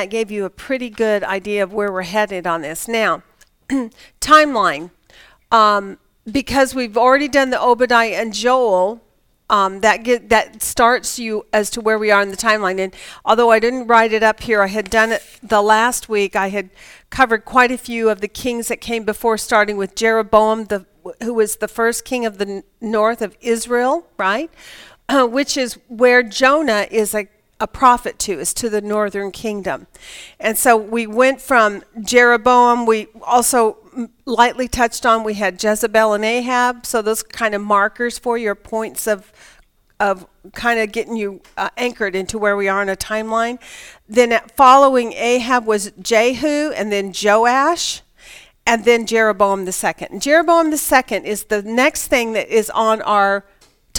I gave you a pretty good idea of where we're headed on this. Now, timeline. Um, because we've already done the Obadiah and Joel, um, that get that starts you as to where we are in the timeline. And although I didn't write it up here, I had done it the last week. I had covered quite a few of the kings that came before, starting with Jeroboam, the who was the first king of the north of Israel, right? Uh, which is where Jonah is a a prophet to is to the northern kingdom. And so we went from Jeroboam, we also lightly touched on we had Jezebel and Ahab, so those kind of markers for your points of of kind of getting you uh, anchored into where we are in a timeline. Then following Ahab was Jehu and then Joash and then Jeroboam the second. Jeroboam the second is the next thing that is on our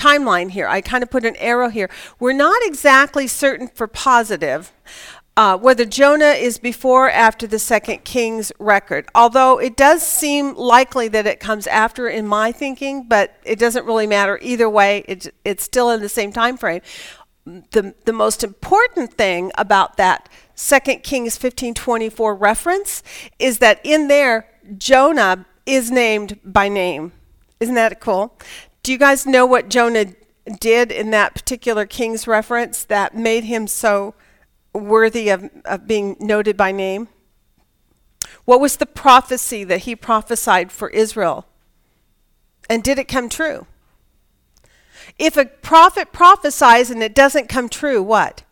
timeline here. I kind of put an arrow here. We're not exactly certain for positive uh, whether Jonah is before or after the second king's record. Although it does seem likely that it comes after in my thinking, but it doesn't really matter either way. It's, it's still in the same time frame. The, the most important thing about that second kings 1524 reference is that in there jonah is named by name isn't that cool do you guys know what Jonah did in that particular king's reference that made him so worthy of, of being noted by name? What was the prophecy that he prophesied for Israel? And did it come true? If a prophet prophesies and it doesn't come true, what?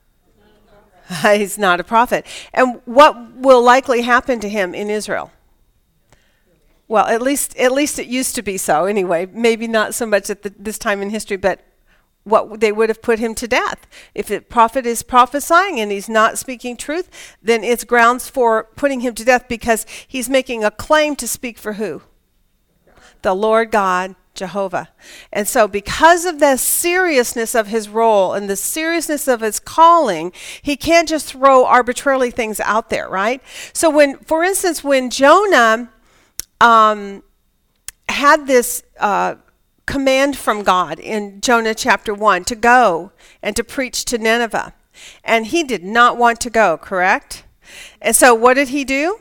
He's not a prophet. And what will likely happen to him in Israel? Well, at least at least it used to be so anyway. Maybe not so much at the, this time in history, but what they would have put him to death. If a prophet is prophesying and he's not speaking truth, then it's grounds for putting him to death because he's making a claim to speak for who? The Lord God, Jehovah. And so, because of the seriousness of his role and the seriousness of his calling, he can't just throw arbitrarily things out there, right? So, when, for instance, when Jonah um, had this uh, command from God in Jonah chapter 1 to go and to preach to Nineveh. And he did not want to go, correct? And so what did he do?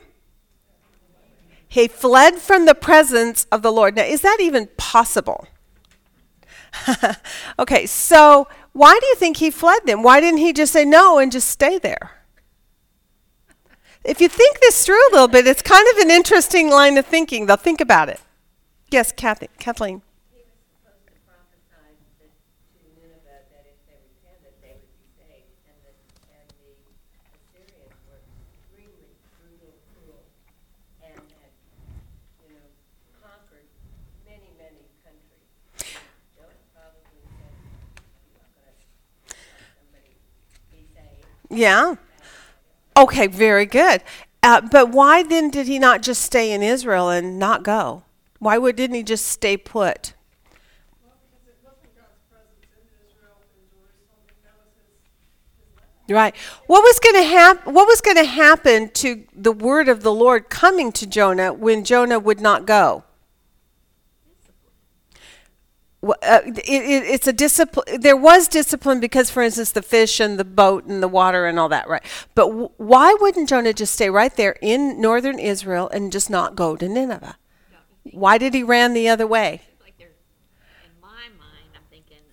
He fled from the presence of the Lord. Now, is that even possible? okay, so why do you think he fled then? Why didn't he just say no and just stay there? If you think this through a little bit, it's kind of an interesting line of thinking. They'll think about it. Yes, Kathy, Kathleen. Yeah. Okay, very good. Uh, but why then did he not just stay in Israel and not go? Why would, didn't he just stay put? Right. What was going to happen? What was going to happen to the word of the Lord coming to Jonah when Jonah would not go? Uh, it, it, it's a discipline. There was discipline because, for instance, the fish and the boat and the water and all that, right? But w- why wouldn't Jonah just stay right there in northern Israel and just not go to Nineveh? Why did he ran the other way?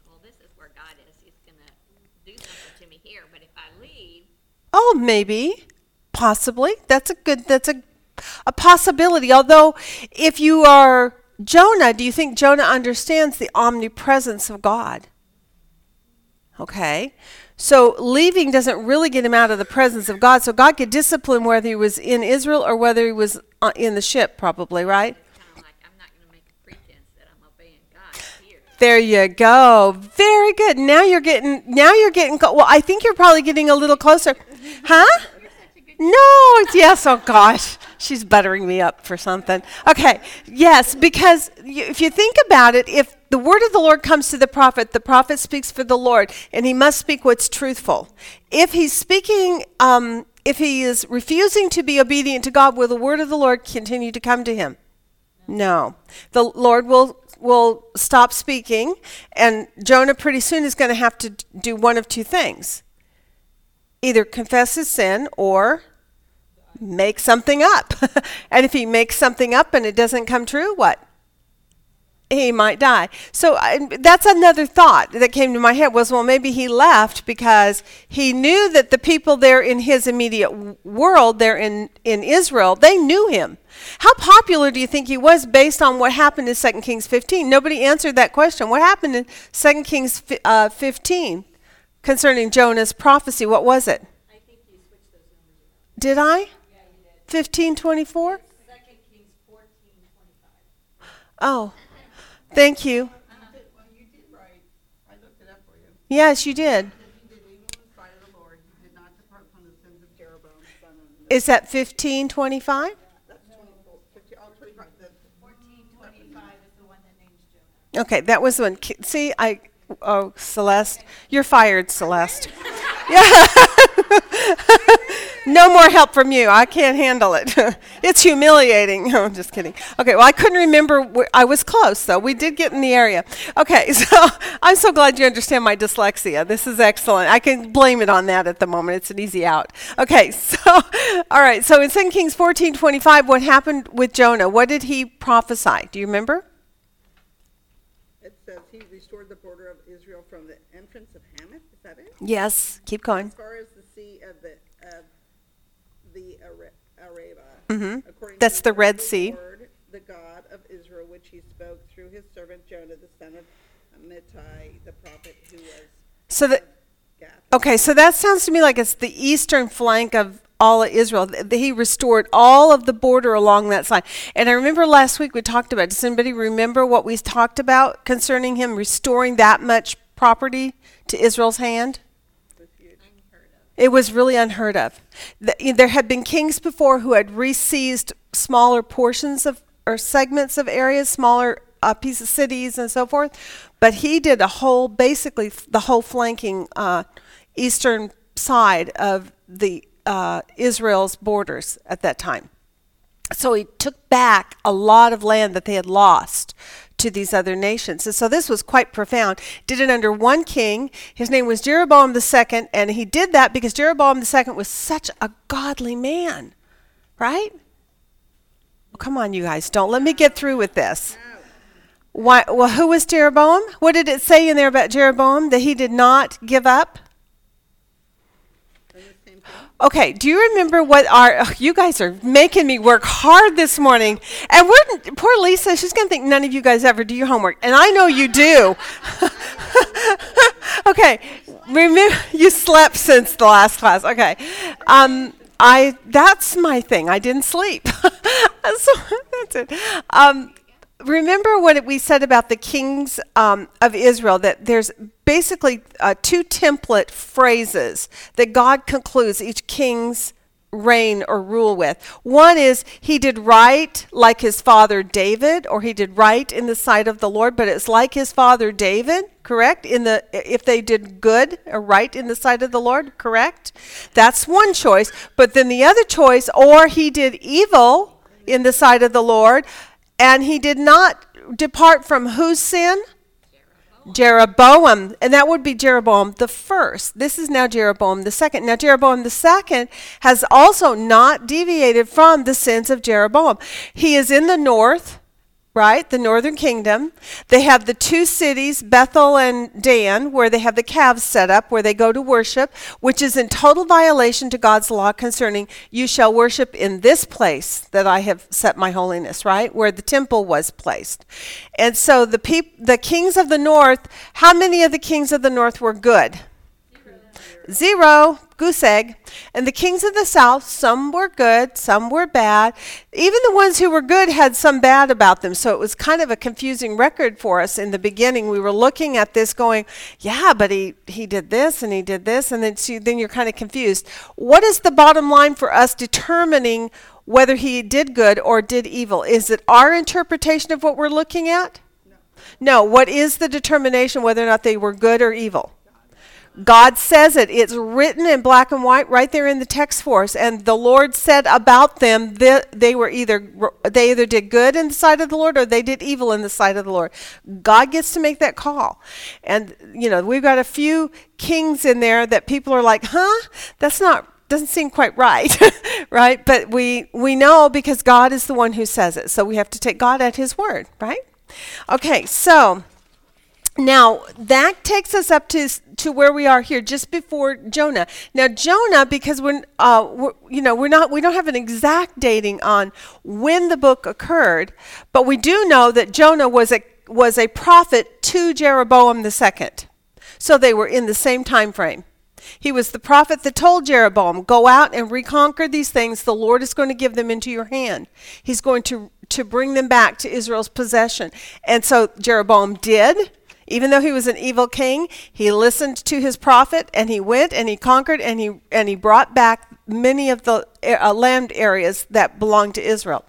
well this is where god is he's going to do something to me here but if i leave Oh, maybe, possibly. That's a good. That's a a possibility. Although, if you are Jonah, do you think Jonah understands the omnipresence of God? Okay. So leaving doesn't really get him out of the presence of God. So God could discipline whether he was in Israel or whether he was uh, in the ship, probably, right? There you go. Very good. Now you're getting. Now you're getting. Well, I think you're probably getting a little closer, huh? No. Yes. Oh gosh she's buttering me up for something. Okay, yes, because if you think about it, if the word of the Lord comes to the prophet, the prophet speaks for the Lord, and he must speak what's truthful. If he's speaking, um, if he is refusing to be obedient to God, will the word of the Lord continue to come to him? No. The Lord will will stop speaking, and Jonah pretty soon is going to have to do one of two things either confess his sin or make something up. and if he makes something up and it doesn't come true, what? he might die. So I, that's another thought that came to my head was, well, maybe he left because he knew that the people there in his immediate w- world, there in, in Israel, they knew him. How popular do you think he was based on what happened in 2 Kings 15? Nobody answered that question. What happened in 2 Kings uh, 15 concerning Jonah's prophecy? What was it? I think you switched those numbers. Did I? Yeah, you 1524? Second Kings fourteen twenty-five. Oh, thank you. Well, you did right. I looked it up for you. Yes, you did. That he did evil in the sight of the Lord. He did not depart from the sins of Jeroboam, son of Is that 1525? That's twenty-four, fifty, oh, twenty-five, the, Fourteen twenty-five is the one that names Jonah. Okay, that was the one. See, I. Oh, Celeste, you're fired, Celeste. Yeah. no more help from you. I can't handle it. it's humiliating. No, I'm just kidding. Okay, well, I couldn't remember. Where, I was close, though. We did get in the area. Okay, so I'm so glad you understand my dyslexia. This is excellent. I can blame it on that at the moment. It's an easy out. Okay, so all right. So in 2 Kings 14:25, what happened with Jonah? What did he prophesy? Do you remember? it says he restored the border of Israel from the entrance of Hamath, is that it? Yes. Keep going. As far as the sea of the, the Ara- Araba. Mhm. according to That's the Red Sea. Lord, The God of Israel, which he spoke through his servant Jonah, the son of Amittai, the prophet who was So that Gath. Okay, so that sounds to me like it's the eastern flank of all of Israel. Th- He restored all of the border along that side. And I remember last week we talked about. Does anybody remember what we talked about concerning him restoring that much property to Israel's hand? It was really unheard of. There had been kings before who had reseized smaller portions of or segments of areas, smaller uh, pieces of cities and so forth, but he did a whole, basically the whole flanking uh, eastern side of the uh, Israel's borders at that time. So he took back a lot of land that they had lost to these other nations. And so this was quite profound. Did it under one king. His name was Jeroboam II, and he did that because Jeroboam II was such a godly man, right? Well, come on, you guys, don't let me get through with this. Why, well, who was Jeroboam? What did it say in there about Jeroboam? That he did not give up? And the same thing. Okay, do you remember what our ugh, you guys are making me work hard this morning? And we're poor Lisa, she's going to think none of you guys ever do your homework, and I know you do. okay, remember you slept since the last class. Okay. Um I that's my thing. I didn't sleep. so that's it. Um remember what we said about the kings um, of Israel that there's basically uh, two template phrases that God concludes each king's reign or rule with. One is he did right like his father David, or he did right in the sight of the Lord, but it's like his father David, correct? In the if they did good or right in the sight of the Lord, correct? That's one choice. But then the other choice, or he did evil in the sight of the Lord, and he did not depart from whose sin? Jeroboam, and that would be Jeroboam the first. This is now Jeroboam the second. Now, Jeroboam the second has also not deviated from the sins of Jeroboam. He is in the north, right? The northern kingdom. They have the two cities, Bethel and Dan, where they have the calves set up, where they go to worship, which is in total violation to God's law concerning you shall worship in this place that I have set my holiness, right? Where the temple was placed. And so the peop- the kings of the north, how many of the kings of the north were good? Zero, goose egg. And the kings of the south, some were good, some were bad. Even the ones who were good had some bad about them. So it was kind of a confusing record for us in the beginning. We were looking at this going, yeah, but he, he did this and he did this. And then, so then you're kind of confused. What is the bottom line for us determining whether he did good or did evil? Is it our interpretation of what we're looking at? No. What is the determination whether or not they were good or evil? God says it. It's written in black and white right there in the text for us. And the Lord said about them that they were either they either did good in the sight of the Lord or they did evil in the sight of the Lord. God gets to make that call. And you know, we've got a few kings in there that people are like, "Huh? That's not doesn't seem quite right." right? But we we know because God is the one who says it. So we have to take God at his word, right? Okay, so now that takes us up to to where we are here, just before Jonah. Now Jonah, because we're, uh, we're, you know we're not we don't have an exact dating on when the book occurred, but we do know that Jonah was a was a prophet to Jeroboam the second, so they were in the same time frame. He was the prophet that told Jeroboam, Go out and reconquer these things. The Lord is going to give them into your hand. He's going to, to bring them back to Israel's possession. And so Jeroboam did. Even though he was an evil king, he listened to his prophet and he went and he conquered and he and he brought back many of the uh, land areas that belonged to Israel.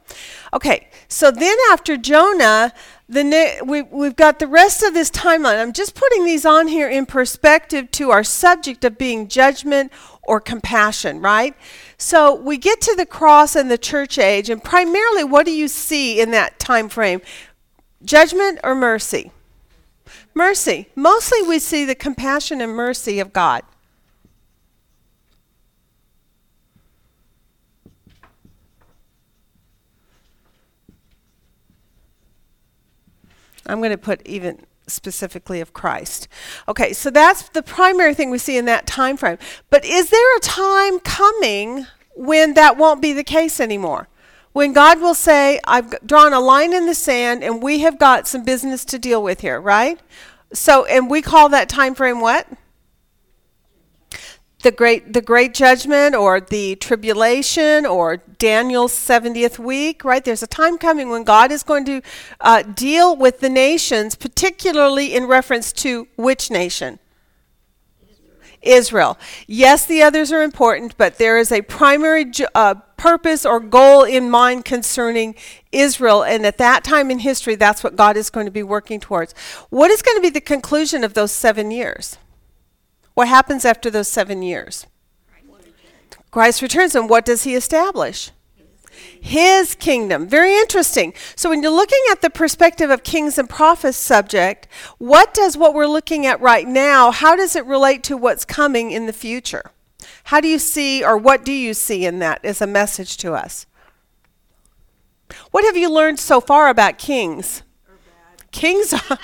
Okay, so then after Jonah, the we, we've got the rest of this timeline. I'm just putting these on here in perspective to our subject of being judgment or compassion, right? So we get to the cross and the church age, and primarily, what do you see in that time frame? Judgment or mercy? Mercy. Mostly we see the compassion and mercy of God. I'm going to put even specifically of Christ. Okay, so that's the primary thing we see in that time frame. But is there a time coming when that won't be the case anymore? When God will say, I've drawn a line in the sand and we have got some business to deal with here, right? So, and we call that time frame what? The great, the great judgment or the tribulation or Daniel's 70th week, right? There's a time coming when God is going to uh, deal with the nations, particularly in reference to which nation? Israel. Yes, the others are important, but there is a primary uh, purpose or goal in mind concerning Israel. And at that time in history, that's what God is going to be working towards. What is going to be the conclusion of those seven years? What happens after those seven years? Christ returns, and what does he establish? his kingdom. Very interesting. So, when you're looking at the perspective of kings and prophets subject, what does what we're looking at right now, how does it relate to what's coming in the future? How do you see, or what do you see in that as a message to us? What have you learned so far about kings? Kings are.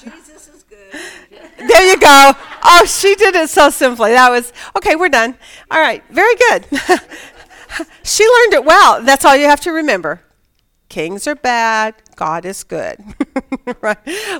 Jesus is good. there you go. Oh, she did it so simply. That was okay. We're done. All right. Very good. she learned it well. That's all you have to remember. Kings are bad, God is good. right?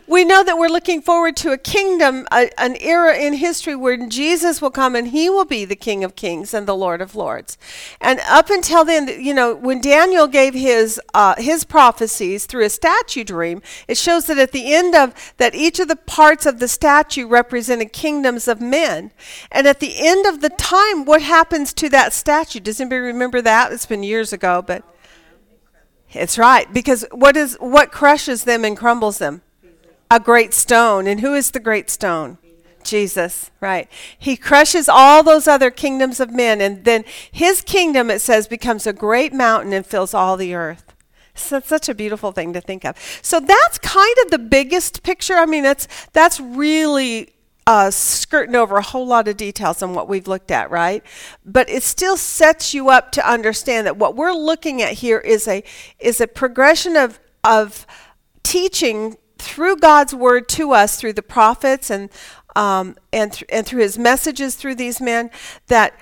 We know that we're looking forward to a kingdom, a, an era in history where Jesus will come and he will be the King of Kings and the Lord of Lords. And up until then, you know, when Daniel gave his uh, his prophecies through a statue dream, it shows that at the end of that, each of the parts of the statue represented kingdoms of men. And at the end of the time, what happens to that statue? Does anybody remember that? It's been years ago, but. It's right because what is what crushes them and crumbles them? A great stone. And who is the great stone? Jesus, right. He crushes all those other kingdoms of men and then his kingdom it says becomes a great mountain and fills all the earth. So that's such a beautiful thing to think of. So that's kind of the biggest picture. I mean, that's that's really uh, skirting over a whole lot of details on what we've looked at, right? But it still sets you up to understand that what we're looking at here is a is a progression of of teaching through God's word to us through the prophets and um, and th- and through His messages through these men that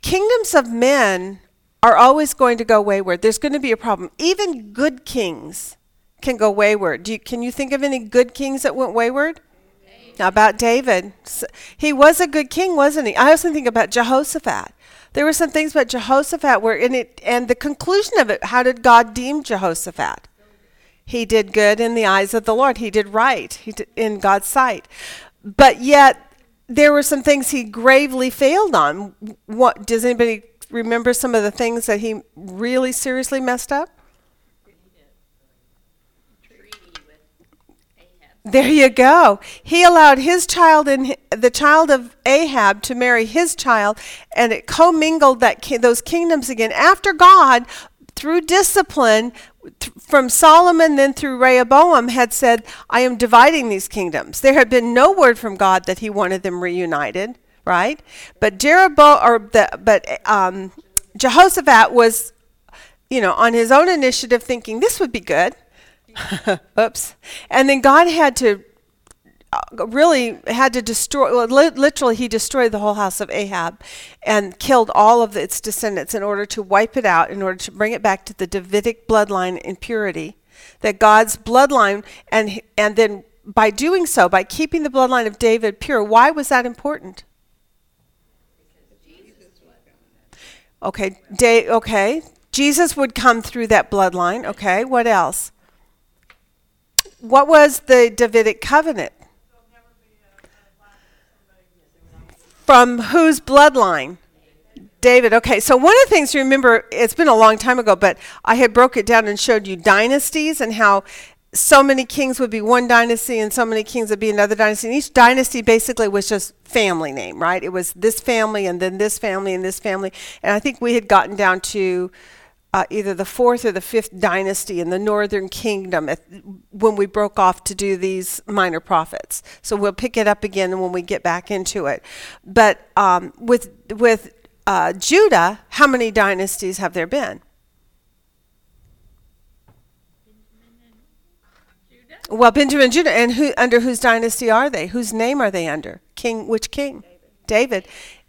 kingdoms of men are always going to go wayward. There's going to be a problem. Even good kings can go wayward. You, can you think of any good kings that went wayward? Now about David. He was a good king, wasn't he? I also think about Jehoshaphat. There were some things about Jehoshaphat where in it and the conclusion of it, how did God deem Jehoshaphat? He did good in the eyes of the Lord. He did right he did, in God's sight. But yet there were some things he gravely failed on. What does anybody remember some of the things that he really seriously messed up? There you go. He allowed his child and the child of Ahab to marry his child, and it commingled that ki- those kingdoms again. After God, through discipline, th- from Solomon, then through Rehoboam, had said, "I am dividing these kingdoms." There had been no word from God that He wanted them reunited, right? But Jeroboam, or the, but um, Jehoshaphat was, you know, on his own initiative, thinking this would be good. Oops. And then God had to uh, really had to destroy well, li- literally he destroyed the whole house of Ahab and killed all of its descendants in order to wipe it out in order to bring it back to the Davidic bloodline in purity that God's bloodline and and then by doing so by keeping the bloodline of David pure why was that important Okay, da- okay. Jesus would come through that bloodline. Okay, what else? What was the Davidic covenant? From whose bloodline? David. Okay, so one of the things to remember, it's been a long time ago, but I had broke it down and showed you dynasties and how so many kings would be one dynasty and so many kings would be another dynasty. And each dynasty basically was just family name, right? It was this family and then this family and this family. And I think we had gotten down to uh, either the fourth or the fifth dynasty in the northern kingdom at, when we broke off to do these minor prophets. So we'll pick it up again when we get back into it. But um, with with uh, Judah, how many dynasties have there been? Well, Benjamin and Judah, and who under whose dynasty are they? Whose name are they under? King, which king? David.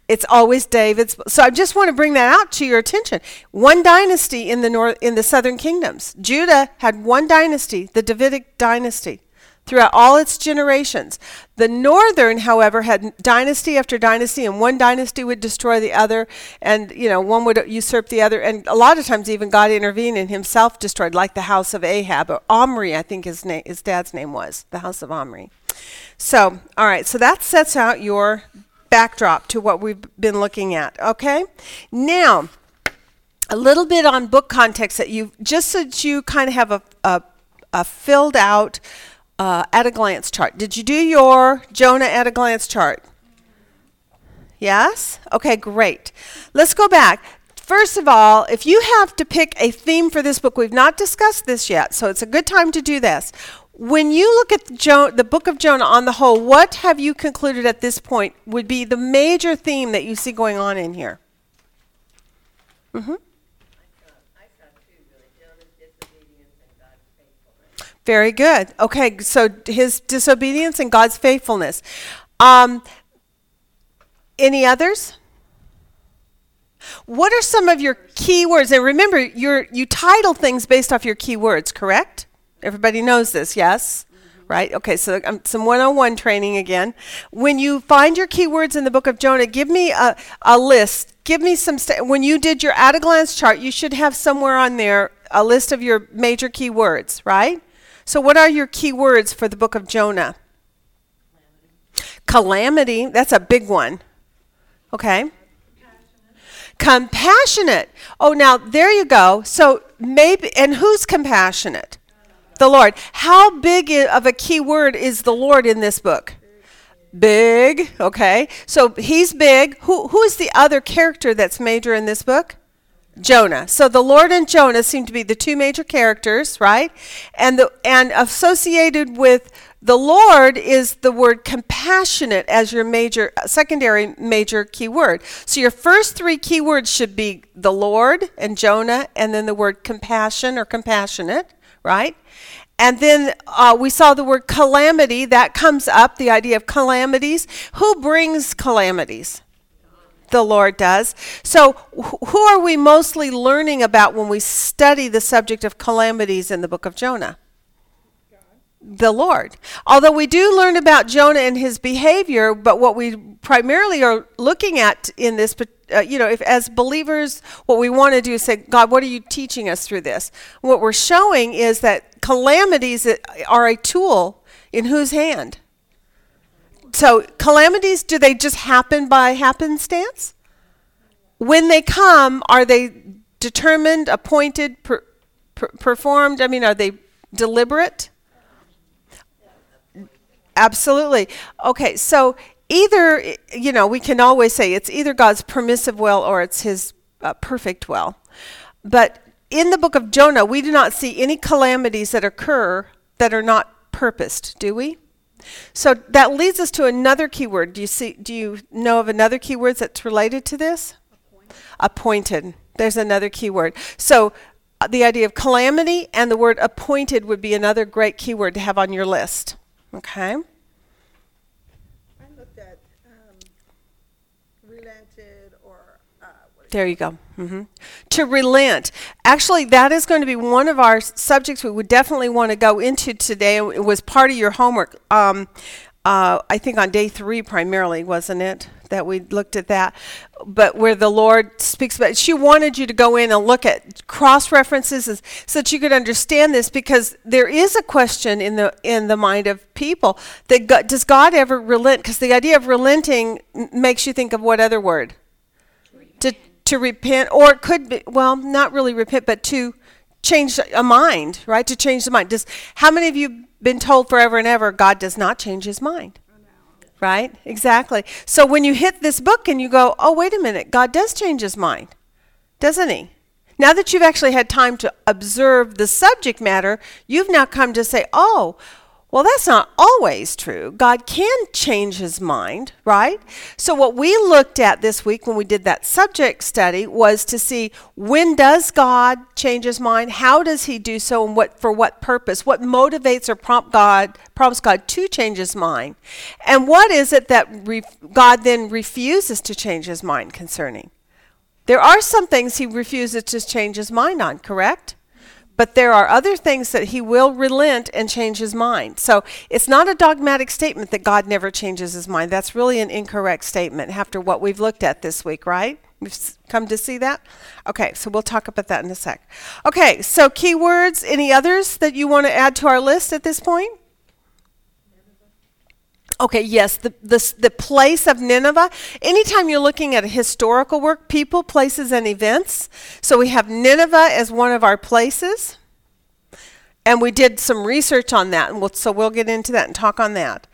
It's always David's. So I just want to bring that out to your attention. One dynasty in the north, in the southern kingdoms. Judah had one dynasty, the Davidic dynasty, throughout all its generations. The northern, however, had dynasty after dynasty, and one dynasty would destroy the other, and you know one would usurp the other, and a lot of times even God intervened and Himself destroyed, like the house of Ahab or Omri, I think his name, his dad's name was the house of Omri. So, all right, so that sets out your backdrop to what we've been looking at. Okay, now a little bit on book context that you just so that you kind of have a, a, a filled out uh, at a glance chart. Did you do your Jonah at a glance chart? Yes? Okay, great. Let's go back. First of all, if you have to pick a theme for this book, we've not discussed this yet, so it's a good time to do this. When you look at the, the book of Jonah on the whole, what have you concluded at this point would be the major theme that you see going on in here? Mm-hmm. Very good. Okay, so his disobedience and God's faithfulness. Um, any others? What are some of your key words? And remember, you're, you title things based off your key words, correct? Everybody knows this, yes? Right? Okay, so um, some 101 training again. When you find your keywords in the book of Jonah, give me a, a list. Give me some. St- when you did your at a glance chart, you should have somewhere on there a list of your major keywords, right? So, what are your keywords for the book of Jonah? Calamity. That's a big one. Okay. Compassionate. Oh, now there you go. So maybe, and who's compassionate? The Lord. How big of a key word is the Lord in this book? Big. Okay. So he's big. Who who is the other character that's major in this book? Jonah. So the Lord and Jonah seem to be the two major characters, right? And the and associated with the Lord is the word compassionate as your major secondary major keyword. So your first three keywords should be the Lord and Jonah and then the word compassion or compassionate, right? And then uh, we saw the word calamity that comes up, the idea of calamities. Who brings calamities? the Lord does. So, wh- who are we mostly learning about when we study the subject of calamities in the book of Jonah? The Lord. Although we do learn about Jonah and his behavior, but what we primarily are looking at in this, uh, you know, if as believers, what we want to do is say, God, what are you teaching us through this? What we're showing is that calamities are a tool in whose hand? So calamities, do they just happen by happenstance? When they come, are they determined, appointed, per, per, performed? I mean, are they deliberate? Absolutely. Okay, so either, you know, we can always say it's either God's permissive will or it's his uh, perfect will. But in the book of Jonah, we do not see any calamities that occur that are not purposed, do we? So that leads us to another keyword. Do you see do you know of another keyword that's related to this? Appointed. There's another keyword. So uh, the idea of calamity and the word appointed would be another great keyword to have on your list. Okay? I looked at, um, relented or, uh, There you go. hmm To relent. Actually, that is going to be one of our subjects we would definitely want to go into today. It was part of your homework. Um, uh, I think on day three, primarily, wasn't it? That we looked at that. But where the Lord speaks about she wanted you to go in and look at cross references so that you could understand this because there is a question in the in the mind of people that God, does God ever relent? Because the idea of relenting makes you think of what other word? to to repent or it could be well not really repent but to change a mind right to change the mind does how many of you been told forever and ever god does not change his mind right? Exactly. So when you hit this book and you go oh wait a minute god does change his mind doesn't he? Now that you've actually had time to observe the subject matter you've now come to say oh well, that's not always true. God can change his mind, right? So, what we looked at this week when we did that subject study was to see when does God change his mind? How does he do so and what for what purpose? What motivates or prompt God prompts God to change his mind? And what is it that re- God then refuses to change his mind concerning? There are some things he refuses to change his mind on, correct? But there are other things that he will relent and change his mind. So it's not a dogmatic statement that God never changes his mind. That's really an incorrect statement after what we've looked at this week, right? We've come to see that? Okay, so we'll talk about that in a sec. Okay, so keywords, any others that you want to add to our list at this point? Okay, yes, the, the, the place of Nineveh. Anytime you're looking at a historical work, people, places, and events. So we have Nineveh as one of our places. And we did some research on that, and we'll, so we'll get into that and talk on that.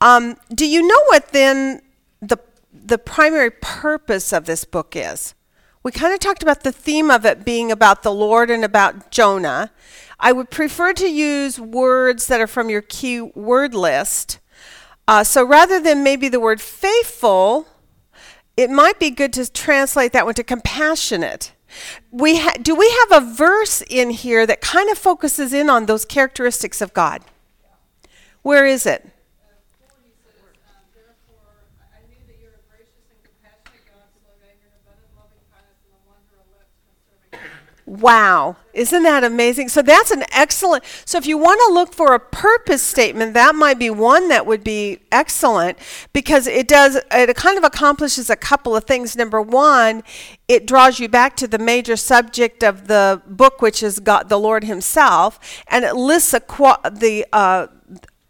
Um, do you know what then the, the primary purpose of this book is? We kind of talked about the theme of it being about the Lord and about Jonah. I would prefer to use words that are from your key word list. Uh, so rather than maybe the word faithful, it might be good to translate that one to compassionate. We ha- do we have a verse in here that kind of focuses in on those characteristics of God? Where is it? Forty says, um, therefore, I I knew that you're a gracious and compassionate God, slow to anger and abundant loving kindness and the wonder of lips concerning. Wow. Isn't that amazing? So that's an excellent. So if you want to look for a purpose statement, that might be one that would be excellent because it does it kind of accomplishes a couple of things. Number 1, it draws you back to the major subject of the book which is God the Lord himself and it lists qua- the uh,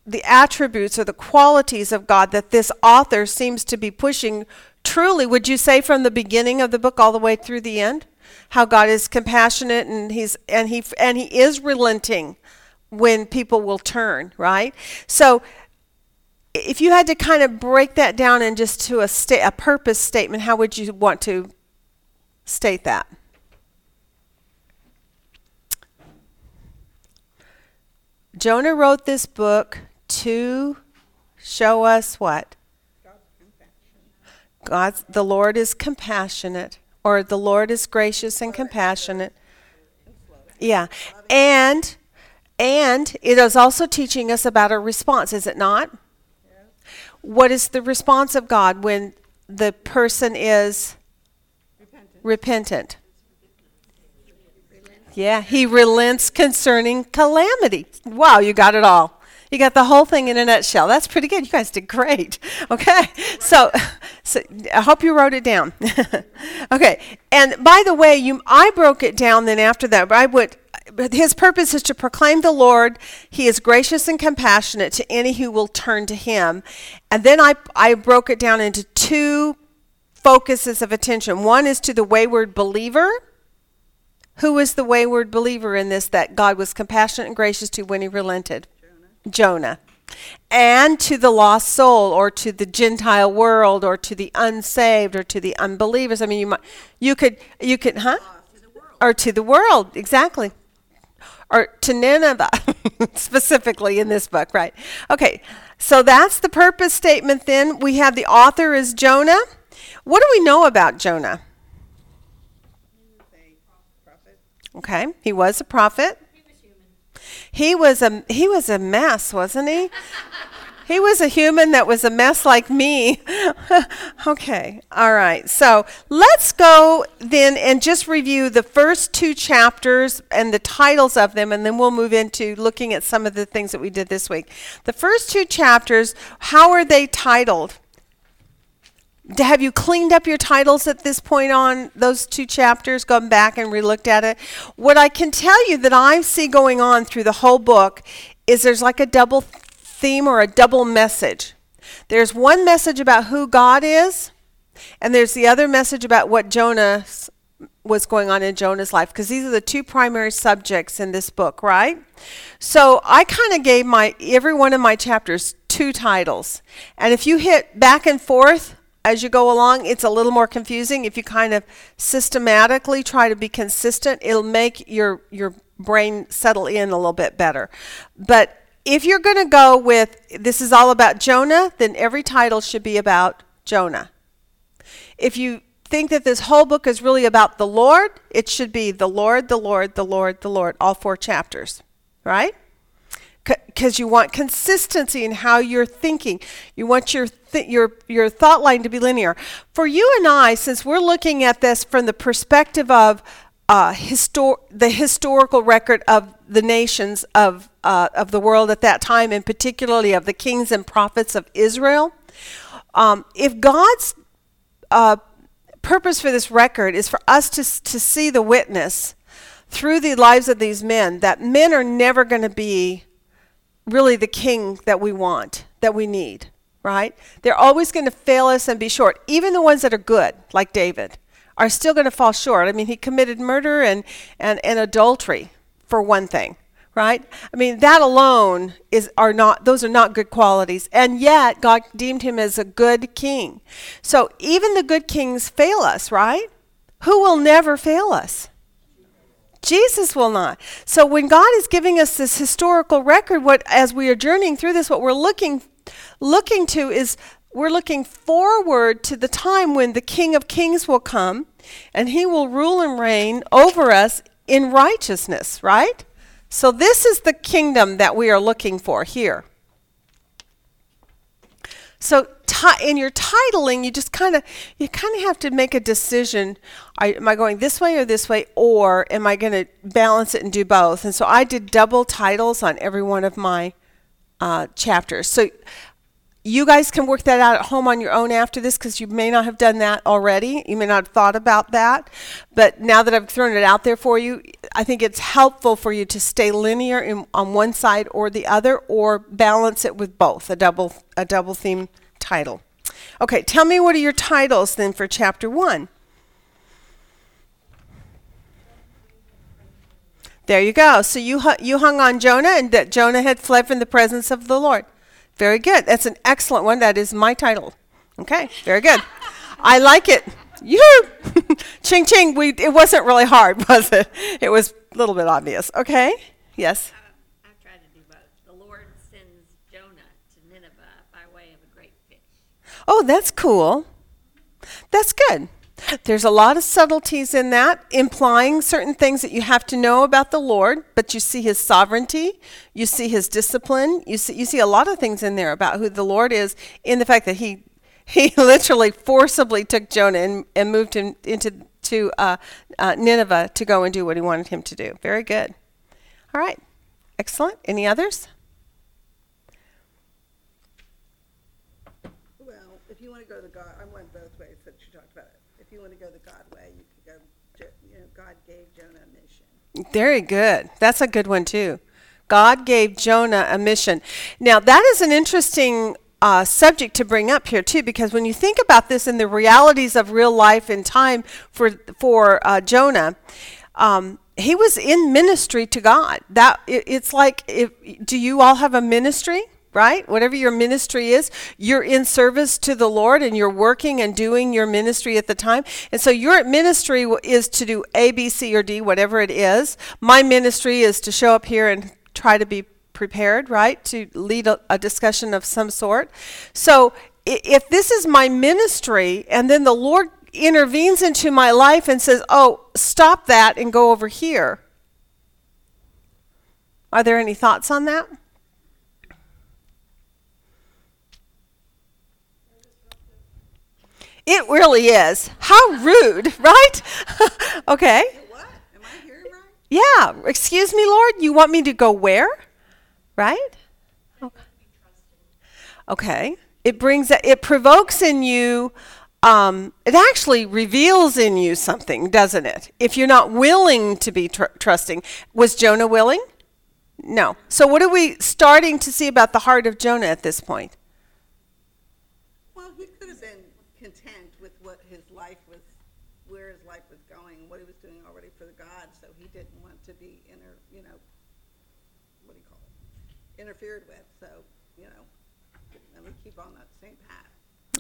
the attributes or the qualities of God that this author seems to be pushing truly would you say from the beginning of the book all the way through the end how God is compassionate and he's and he and he is relenting when people will turn right? So if you had to kind of break that down and just to a sta- a purpose statement how would you want to state that? Jonah wrote this book to show us what? God's. God's the Lord is compassionate or the Lord is gracious and compassionate. Yeah. And and it is also teaching us about a response, is it not? What is the response of God when the person is Repentant. repentant? Yeah, he relents concerning calamity. Wow, you got it all. You got the whole thing in a nutshell. That's pretty good. You guys did great. Okay, so, so I hope you wrote it down. okay, and by the way, you I broke it down. Then after that, I would. His purpose is to proclaim the Lord. He is gracious and compassionate to any who will turn to Him. And then I I broke it down into two focuses of attention. One is to the wayward believer. Who was the wayward believer in this that God was compassionate and gracious to when he relented? Jonah. and to the lost soul or to the gentile world or to the unsaved or to the unbelievers. I mean you might you could you could huh? Or to the world exactly. Or to nineveh specifically in this book right. Okay so that's the purpose statement then. We have the author is jonah. What do we know about jonah? Okay he was a prophet he was a he was a mess, wasn't he? he was a human that was a mess like me. okay. All right. So, let's go then and just review the first two chapters and the titles of them and then we'll move into looking at some of the things that we did this week. The first two chapters, how are they titled? Have you cleaned up your titles at this point on those two chapters, gone back and relooked at it? What I can tell you that I see going on through the whole book is there's like a double theme or a double message. There's one message about who God is, and there's the other message about what Jonah was going on in Jonah's life because these are the two primary subjects in this book, right? So I kind of gave my every one of my chapters two titles. And if you hit back and forth as you go along, it's a little more confusing. If you kind of systematically try to be consistent, it'll make your your brain settle in a little bit better. But if you're going to go with this is all about Jonah, then every title should be about Jonah. If you think that this whole book is really about the Lord, it should be the Lord, the Lord, the Lord, the Lord, all four chapters, right? Because you want consistency in how you're thinking. You want your th- your your thought line to be linear. For you and I, since we're looking at this from the perspective of uh, histor- the historical record of the nations of uh, of the world at that time, and particularly of the kings and prophets of Israel, um, if God's uh, purpose for this record is for us to, to see the witness through the lives of these men that men are never going to be really the king that we want, that we need, right? They're always going to fail us and be short. Even the ones that are good, like David, are still going to fall short. I mean, he committed murder and, and, and adultery, for one thing, right? I mean, that alone is are not those are not good qualities. And yet God deemed him as a good king. So even the good kings fail us, right? Who will never fail us? Jesus will not. So when God is giving us this historical record, what as we are journeying through this, what we're looking looking to is we're looking forward to the time when the King of Kings will come and he will rule and reign over us in righteousness, right? So this is the kingdom that we are looking for here. So in your titling, you just kind of you kind of have to make a decision. Are, am I going this way or this way, or am I going to balance it and do both? And so I did double titles on every one of my uh, chapters. So you guys can work that out at home on your own after this because you may not have done that already. You may not have thought about that. But now that I've thrown it out there for you, I think it's helpful for you to stay linear in, on one side or the other or balance it with both, a double, a double theme title. Okay, tell me what are your titles then for chapter one? There you go. So you you hung on Jonah and that Jonah had fled from the presence of the Lord. Very good. That's an excellent one. That is my title. Okay, very good. I like it. You ching ching. We it wasn't really hard, was it? It was a little bit obvious. Okay. Yes. Uh, I've tried to do both. The Lord sends Jonah to Nineveh by way of a great fish. Oh, that's cool. That's good. There's a lot of subtleties in that, implying certain things that you have to know about the Lord, but you see his sovereignty, you see his discipline, you see you see a lot of things in there about who the Lord is in the fact that he he literally forcibly took Jonah and, and moved him into to uh, uh, Nineveh to go and do what he wanted him to do. Very good. All right. Excellent. Any others? Well, if you want to go the God, I went both ways since you talked about it. If you want to go the God way, you could go, Jo- you know, God gave Jonah a mission. Very good. That's a good one, too. God gave Jonah a mission. Now, that is an interesting uh, subject to bring up here, too, because when you think about this and the realities of real life and time for, for uh, Jonah, um, he was in ministry to God. That it, It's like, if, do you all have a ministry? Right? Whatever your ministry is, you're in service to the Lord and you're working and doing your ministry at the time. And so your ministry is to do A, B, C, or D, whatever it is. My ministry is to show up here and try to be prepared, right? To lead a, a discussion of some sort. So if this is my ministry and then the Lord intervenes into my life and says, oh, stop that and go over here. Are there any thoughts on that? It really is. How rude, right? okay. What? Am I hearing right? Yeah. Excuse me, Lord. You want me to go where? Right? Okay. Okay. It brings it provokes in you um, it actually reveals in you something, doesn't it? If you're not willing to be tr- trusting. Was Jonah willing? No. So what are we starting to see about the heart of Jonah at this point? Well, he could have been content with what his life was, where his life was going, what he was doing already for the God, so he didn't want to be inter, you know, what do you call it? Interfered with, so, you know, let me keep on that same path.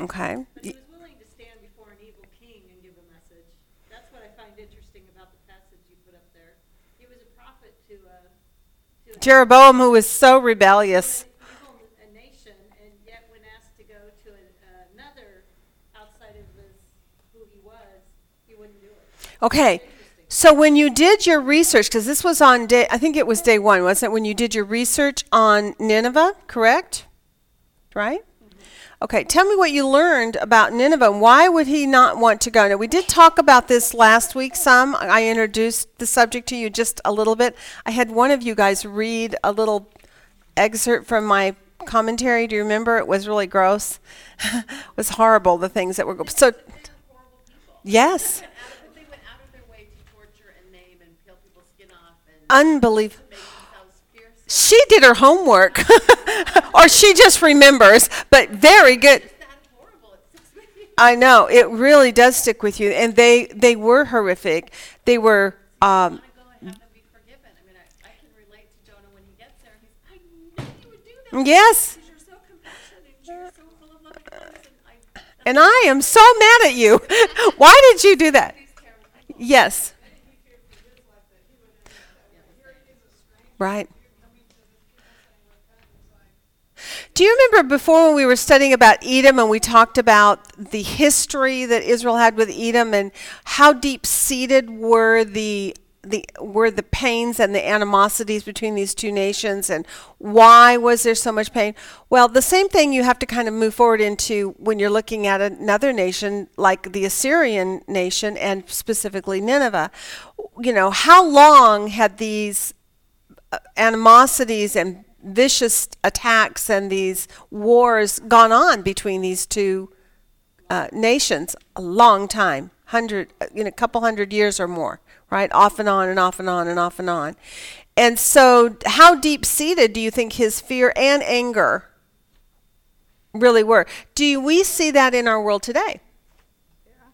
Okay. But he was willing to stand before an evil king and give a message. That's what I find interesting about the passage you put up there. He was a prophet to a, to a Jeroboam, who was so rebellious. a nation, and yet when asked to go to another outside of his, who he was, he wouldn't do it. Okay. So when you did your research, because this was on day, I think it was day one, wasn't it? When you did your research on Nineveh, correct? Right? Okay. Tell me what you learned about Nineveh. Why would he not want to go? Now, we did talk about this last week some. I introduced the subject to you just a little bit. I had one of you guys read a little excerpt from my commentary. Do you remember? It was really gross. it was horrible, the things that were go- so. Yes. They went out of their way to torture and maim and peel people's skin off and Unbelievable. Make themselves fierce. She did her homework, or she just remembers, but very good. It's that horrible. It sticks with you. I know it really does stick with you, and they they were horrific. They were. Um, I want to go and have them be forgiven. I mean, I, I can relate to Jonah when he gets there. He's, I knew you would do yes, Because you're so compassionate and you're so full of loving kindness. And I, am so mad at you. Why did you do that? these terrible people. Yes. Right. Do you remember before when we were studying about Edom and we talked about the history that Israel had with Edom and how deep seated were the the were the pains and the animosities between these two nations and why was there so much pain? Well, the same thing you have to kind of move forward into when you're looking at another nation like the Assyrian nation and specifically Nineveh. You know, how long had these uh, animosities and vicious attacks and these wars gone on between these two uh, nations a long time hundred you know a couple hundred years or more right? Off and on and off and on and off and on. And so how deep seated do you think his fear and anger really were? Do we see that in our world today.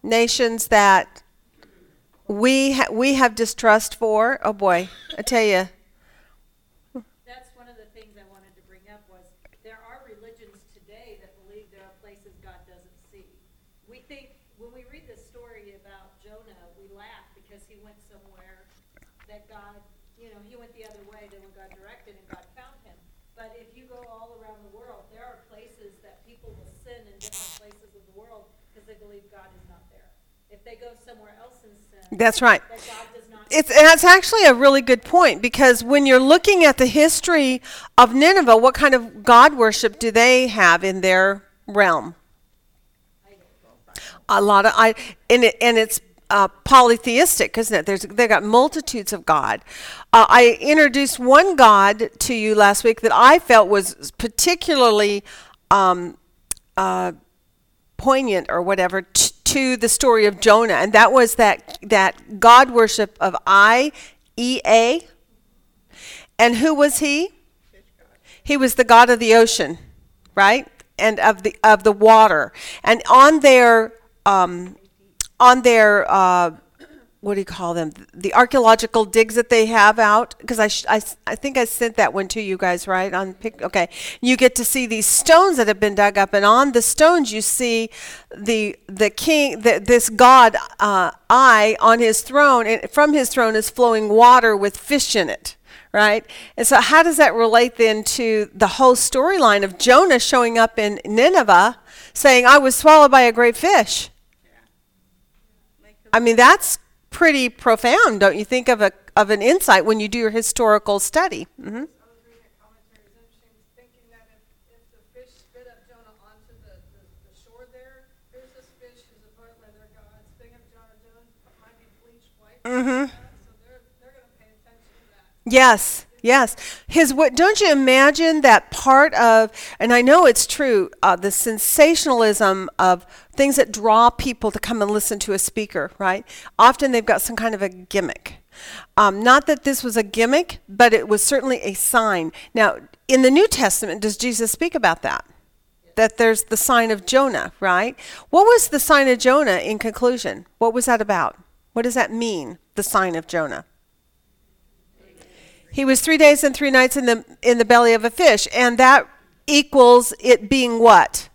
Nations that we ha- we have distrust for oh boy i tell you That's one of the things I wanted to bring up was, there are religions today that believe there are places God doesn't see. We think, when we read this story about Jonah, we laugh because he went somewhere that God, you know, he went the other way than when God directed and God found him. But if you go all around the world, there are places that people will sin in different places of the world because they believe God is not there. If they go somewhere else and sin, that's right that God does not It's that's actually a really good point because when you're looking at the history of Nineveh, what kind of god worship do they have in their realm? A lot of I and it and it's uh, polytheistic, isn't it? There's they got multitudes of God. Uh, I introduced one God to you last week that I felt was particularly um, uh, poignant or whatever t- to the story of Jonah, and that was that that God worship of I E A. And who was he? He was the god of the ocean, right? And of the of the water. And on their um, on their uh, what do you call them? The archaeological digs that they have out. Because I, sh- I, I think I sent that one to you guys, right? On pic- okay, you get to see these stones that have been dug up, and on the stones you see the the king, the, this god uh, eye on his throne, and from his throne is flowing water with fish in it. Right? And so, how does that relate then to the whole storyline of Jonah showing up in Nineveh saying, I was swallowed by a great fish? I mean, that's pretty profound, don't you think, of a of an insight when you do your historical study? hmm. Mhm. So they're, they're attention to that. Yes, yes. His what? Don't you imagine that part of? And I know it's true. Uh, the sensationalism of things that draw people to come and listen to a speaker. Right? Often they've got some kind of a gimmick. Um, not that this was a gimmick, but it was certainly a sign. Now, in the New Testament, does Jesus speak about that? That there's the sign of Jonah, right? What was the sign of Jonah in conclusion? What was that about? What does that mean? The sign of Jonah. He was three days and three nights in the in the belly of a fish, and that equals it being what?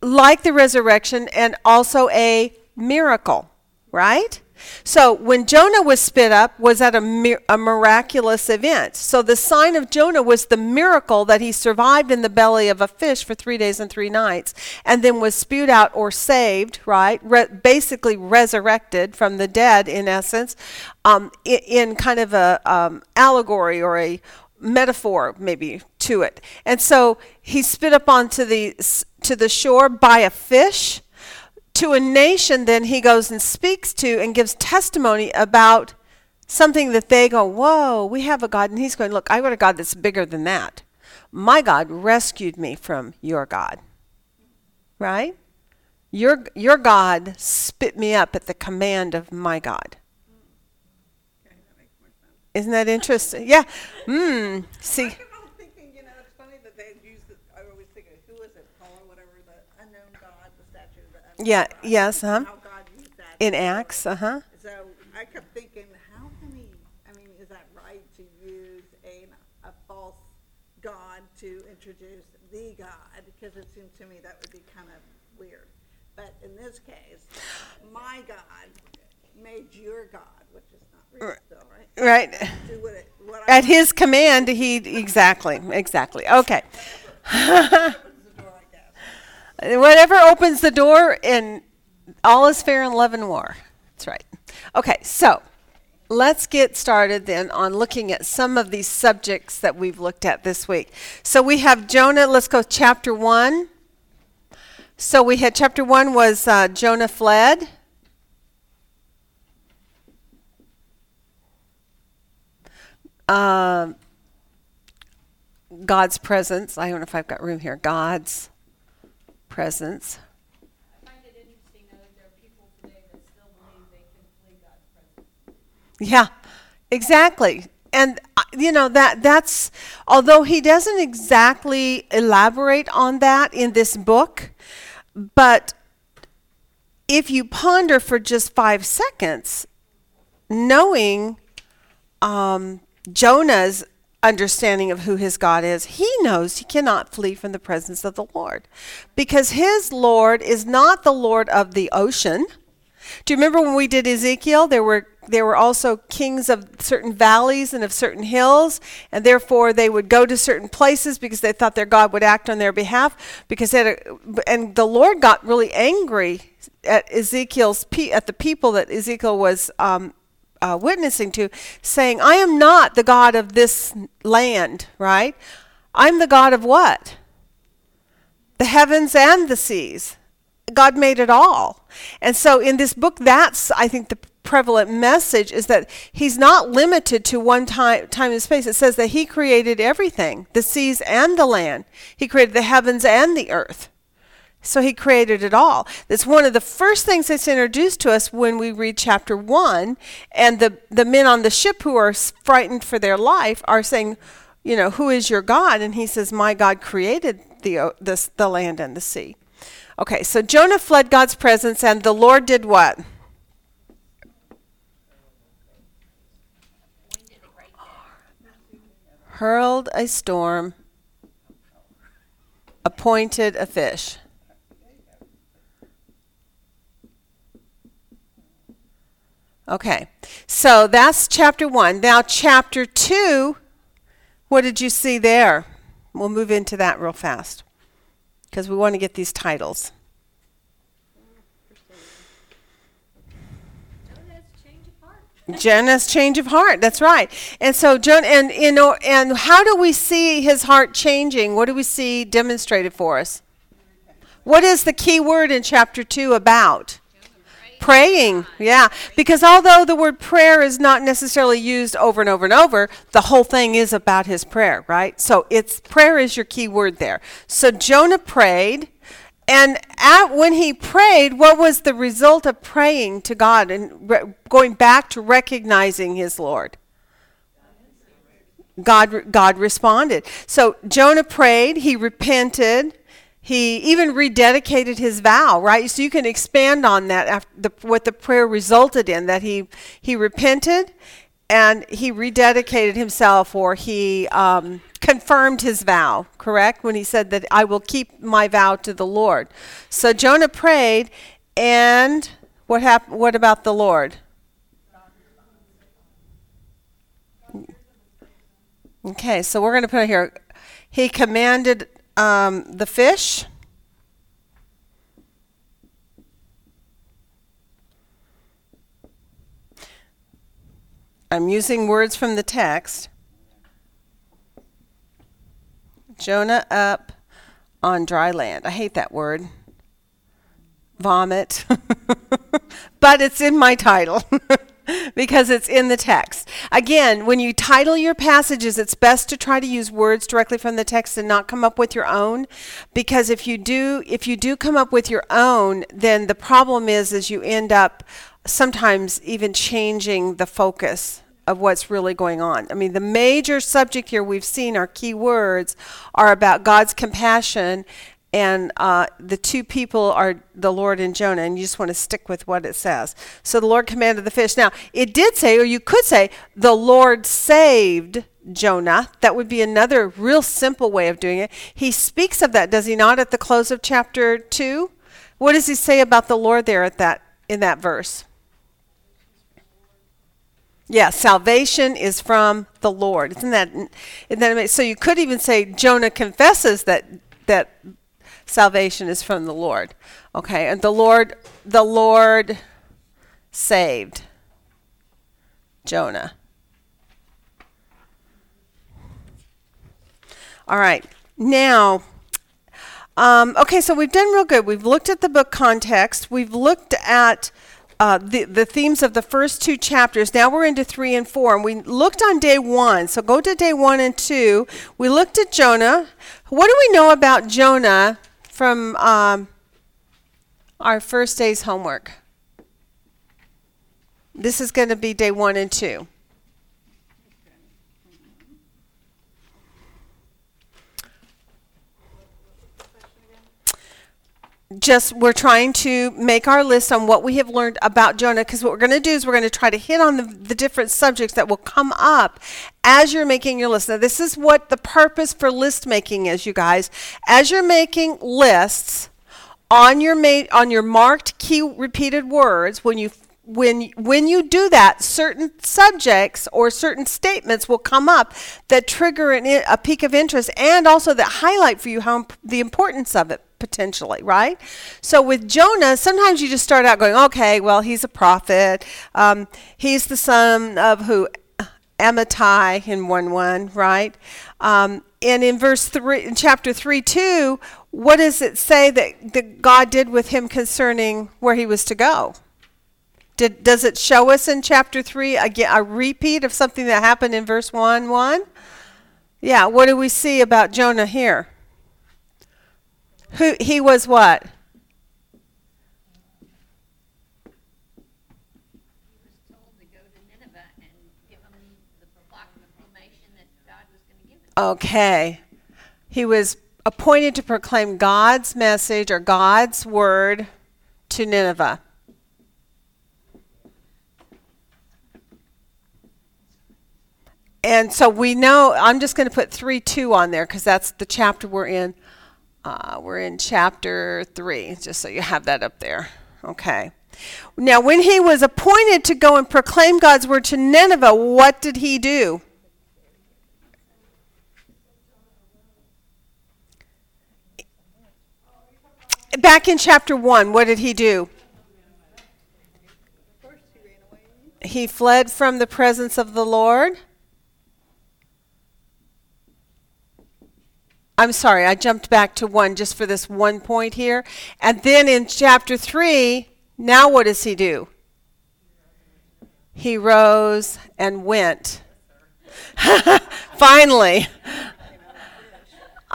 Like the resurrection, and also a miracle, right? So when Jonah was spit up, was that a, a miraculous event? So the sign of Jonah was the miracle that he survived in the belly of a fish for three days and three nights, and then was spewed out or saved, right? Re- basically resurrected from the dead, in essence, um, in, in kind of a um, allegory or a metaphor maybe to it. And so he spit up onto the to the shore by a fish to a nation then he goes and speaks to and gives testimony about something that they go, Whoa, we have a God. And he's going, Look, I got a God that's bigger than that. My God rescued me from your God. Right? Your, your God spit me up at the command of my God. Isn't that interesting? Yeah. Hmm. See, I keep on thinking, you know, it's funny that they use the, I always think of, who is it, Paul, whatever, the unknown God, the statue, the unknown Yeah, yes, uh-huh. How God used that. in Acts, uh huh. So I kept thinking, how can he, I mean, is that right to use a, a false God to introduce the God? Because it seemed to me that would be kind of weird. But in this case, my God made your God, which is not real still, right? Right. What it, what I At his command, he exactly, exactly. Okay. opens the door, I guess. Whatever opens the door, and all is fair in love and war. That's right. Okay, so let's get started then on looking at some of these subjects that we've looked at this week. So we have Jonah. Let's go chapter one. So we had chapter one was uh, Jonah fled. Um, God's presence. I don't know if I've got room here. God's presence. I find it interesting though, that there are people today that still believe they can flee God's presence. Yeah, exactly. And uh, you know that that's although he doesn't exactly elaborate on that in this book, but if you ponder for just five seconds, knowing um, Jonah's understanding of who his God is, he knows he cannot flee from the presence of the Lord because his Lord is not the Lord of the ocean. Do you remember when we did Ezekiel? There were there were also kings of certain valleys and of certain hills, and therefore they would go to certain places because they thought their God would act on their behalf. Because a, and the Lord got really angry at Ezekiel's pe- at the people that Ezekiel was um, uh, witnessing to, saying, "I am not the God of this land, right? I'm the God of what? The heavens and the seas." God made it all. And so in this book, that's, I think, the prevalent message is that he's not limited to one time, time and space. It says that he created everything the seas and the land, he created the heavens and the earth. So he created it all. That's one of the first things that's introduced to us when we read chapter one. And the, the men on the ship who are frightened for their life are saying, You know, who is your God? And he says, My God created the, the, the land and the sea. Okay, so Jonah fled God's presence, and the Lord did what? Hurled a storm, appointed a fish. Okay, so that's chapter one. Now, chapter two, what did you see there? We'll move into that real fast because we want to get these titles. Jonah's change of heart. Jonah's change of heart. That's right. And so Jonah, and you know, and how do we see his heart changing? What do we see demonstrated for us? What is the key word in chapter two about? Praying, yeah. Because although the word prayer is not necessarily used over and over and over, the whole thing is about his prayer, right? So it's prayer is your key word there. So Jonah prayed, and at, when he prayed, what was the result of praying to God and re- going back to recognizing his Lord? God, God responded. So Jonah prayed, he repented, he even rededicated his vow, right? So you can expand on that after the, what the prayer resulted in that he he repented and he rededicated himself or he um, confirmed his vow, correct? When he said that I will keep my vow to the Lord. So Jonah prayed and what happened what about the Lord? Okay, so we're going to put it here. He commanded um, the fish. I'm using words from the text. Jonah up on dry land. I hate that word. Vomit. but it's in my title. because it's in the text. Again, when you title your passages, it's best to try to use words directly from the text and not come up with your own because if you do if you do come up with your own, then the problem is is you end up sometimes even changing the focus of what's really going on. I mean, the major subject here we've seen our key words are about God's compassion and uh, the two people are the Lord and Jonah, and you just want to stick with what it says. So the Lord commanded the fish. Now, it did say, or you could say, the Lord saved Jonah. That would be another real simple way of doing it. He speaks of that, does he not, at the close of chapter 2? What does he say about the Lord there at that in that verse? Yeah, salvation is from the Lord. Isn't that, isn't that amazing? So you could even say Jonah confesses that that salvation is from the Lord. Okay, and the Lord the Lord saved Jonah. All right. Now um, okay, so we've done real good. We've looked at the book context. We've looked at uh, the, the themes of the first two chapters. Now we're into three and four. And we looked on day one. So go to day one and two. We looked at Jonah. What do we know about Jonah from um, our first day's homework? This is going to be day one and two. just we're trying to make our list on what we have learned about Jonah because what we're going to do is we're going to try to hit on the, the different subjects that will come up as you're making your list. Now, this is what the purpose for list making is, you guys. As you're making lists on your ma- on your marked key repeated words, when you when when you do that, certain subjects or certain statements will come up that trigger an, a peak of interest and also that highlight for you how imp- the importance of it potentially, right? So with Jonah, sometimes you just start out going, okay, well, he's a prophet. Um, he's the son of who? Amittai in 1 1, right? Um, and in verse 3, in chapter 3 2, what does it say that, that God did with him concerning where he was to go? Did, does it show us in chapter 3 again a repeat of something that happened in verse 1 1? Yeah, what do we see about Jonah here? Who he was what? He was told to go to Nineveh and give them the proclamation that God was going to give him. Okay. He was appointed to proclaim God's message or God's word to Nineveh. and so we know, I'm just going to put 3 2 on there because that's the chapter we're in. Uh, we're in chapter 3, just so you have that up there. Okay. Now, when he was appointed to go and proclaim God's word to Nineveh, what did he do? Back in chapter 1, what did he do? He fled from the presence of the Lord. I'm sorry, I jumped back to 1 just for this one point here. And then in chapter 3, now what does he do? He rose and went. Finally.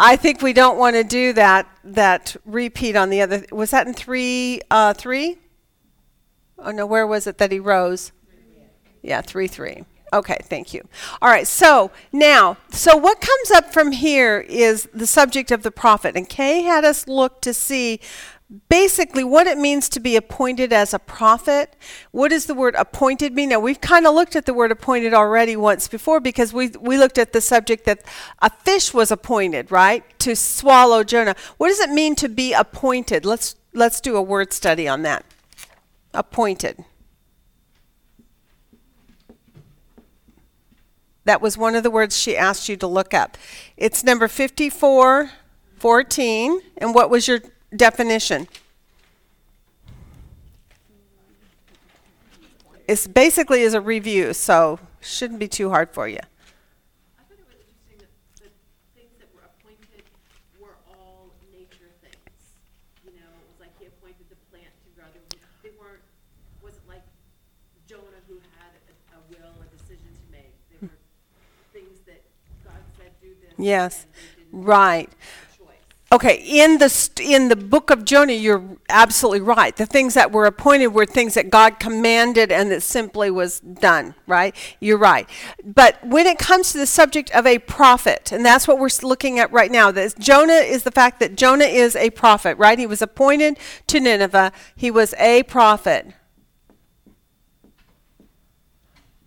I think we don't want to do that that repeat on the other was that in 3 uh 3? Oh no, where was it that he rose? Yeah, 3 3. Okay, thank you. All right, so now, so what comes up from here is the subject of the prophet. And Kay had us look to see basically what it means to be appointed as a prophet. What does the word appointed mean? Now, we've kind of looked at the word appointed already once before because we, we looked at the subject that a fish was appointed, right, to swallow Jonah. What does it mean to be appointed? Let's, let's do a word study on that. Appointed. That was one of the words she asked you to look up. It's number 5414. And what was your definition? It's basically is a review, so shouldn't be too hard for you. I thought it was interesting that the things that were appointed were all nature things. You know, it was like he appointed the plant to grow. They were- They weren't, wasn't like Jonah who had a, a will, a decision to make. They were things that God said, do this. Yes, and they didn't right. Okay, in the st- in the book of Jonah, you're absolutely right. The things that were appointed were things that God commanded and that simply was done, right? You're right. But when it comes to the subject of a prophet, and that's what we're looking at right now, that Jonah is the fact that Jonah is a prophet, right? He was appointed to Nineveh. He was a prophet.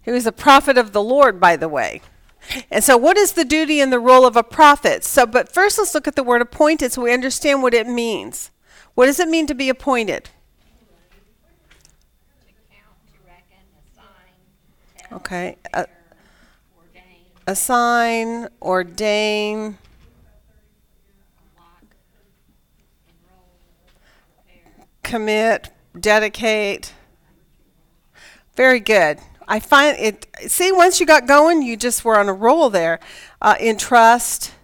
He was a prophet of the Lord, by the way. And so, what is the duty and the role of a prophet? So, but first, let's look at the word appointed so we understand what it means. What does it mean to be appointed? Okay, uh, assign, ordain. commit, dedicate. Very good. I find it. See, once you got going, you just were on a roll there. Uh, entrust.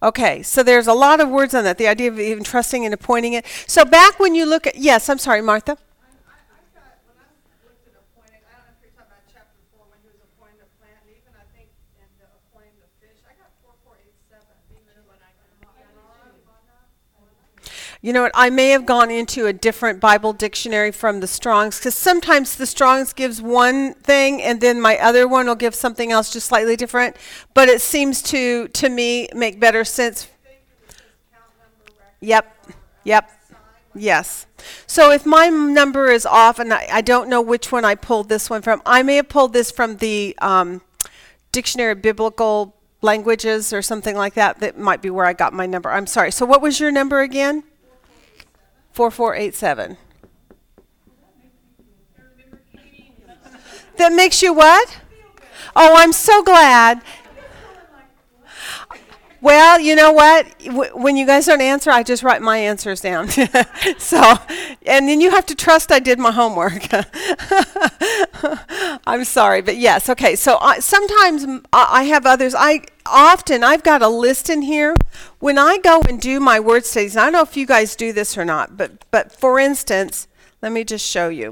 Okay, so there's a lot of words on that. The idea of even trusting and appointing it. So back when you look at yes, I'm sorry, Martha. I, I've got, when I looked at appointing, I don't know if you're talking about chapter four, when he was appointing the plant, and even I think in the appointing the fish, I got four, four, eight, seven, even when I can. You know what? I may have gone into a different Bible dictionary from the Strong's because sometimes the Strong's gives one thing and then my other one will give something else just slightly different. But it seems to to me make better sense. Yep. Yep. Yes. So if my number is off and I, I don't know which one I pulled this one from, I may have pulled this from the um, Dictionary of Biblical Languages or something like that. That might be where I got my number. I'm sorry. So what was your number again? 4487. That makes you what? Oh, I'm so glad. Well, you know what? When you guys don't answer, I just write my answers down. so, and then you have to trust I did my homework. I'm sorry, but yes, okay. So I, sometimes I I have others. I often I've got a list in here. When I go and do my word studies, I don't know if you guys do this or not, but but for instance, let me just show you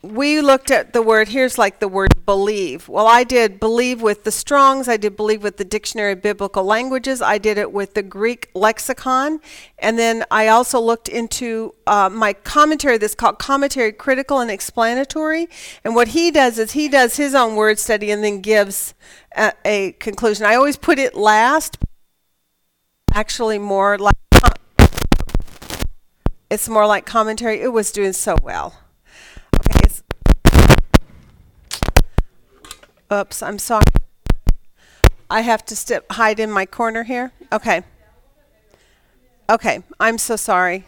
we looked at the word here's like the word believe. Well i did believe with the strongs i did believe with the dictionary of biblical languages i did it with the greek lexicon and then i also looked into uh, my commentary that's called commentary critical and explanatory and what he does is he does his own word study and then gives a, a conclusion. I always put it last actually more like it's more like commentary. It was doing so well Okay, it's, Oops, I'm sorry. I have to step hide in my corner here. Okay. Okay, I'm so sorry.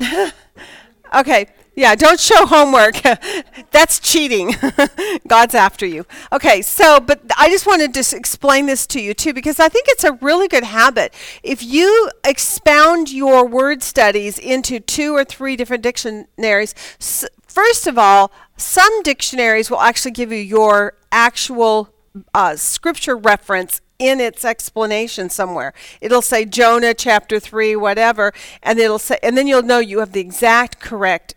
okay, yeah, don't show homework. That's cheating. God's after you. Okay, so, but I just wanted to explain this to you too because I think it's a really good habit. If you expound your word studies into two or three different dictionaries, s- first of all, some dictionaries will actually give you your actual uh, scripture reference in its explanation somewhere. It'll say Jonah chapter 3 whatever and it'll say and then you'll know you have the exact correct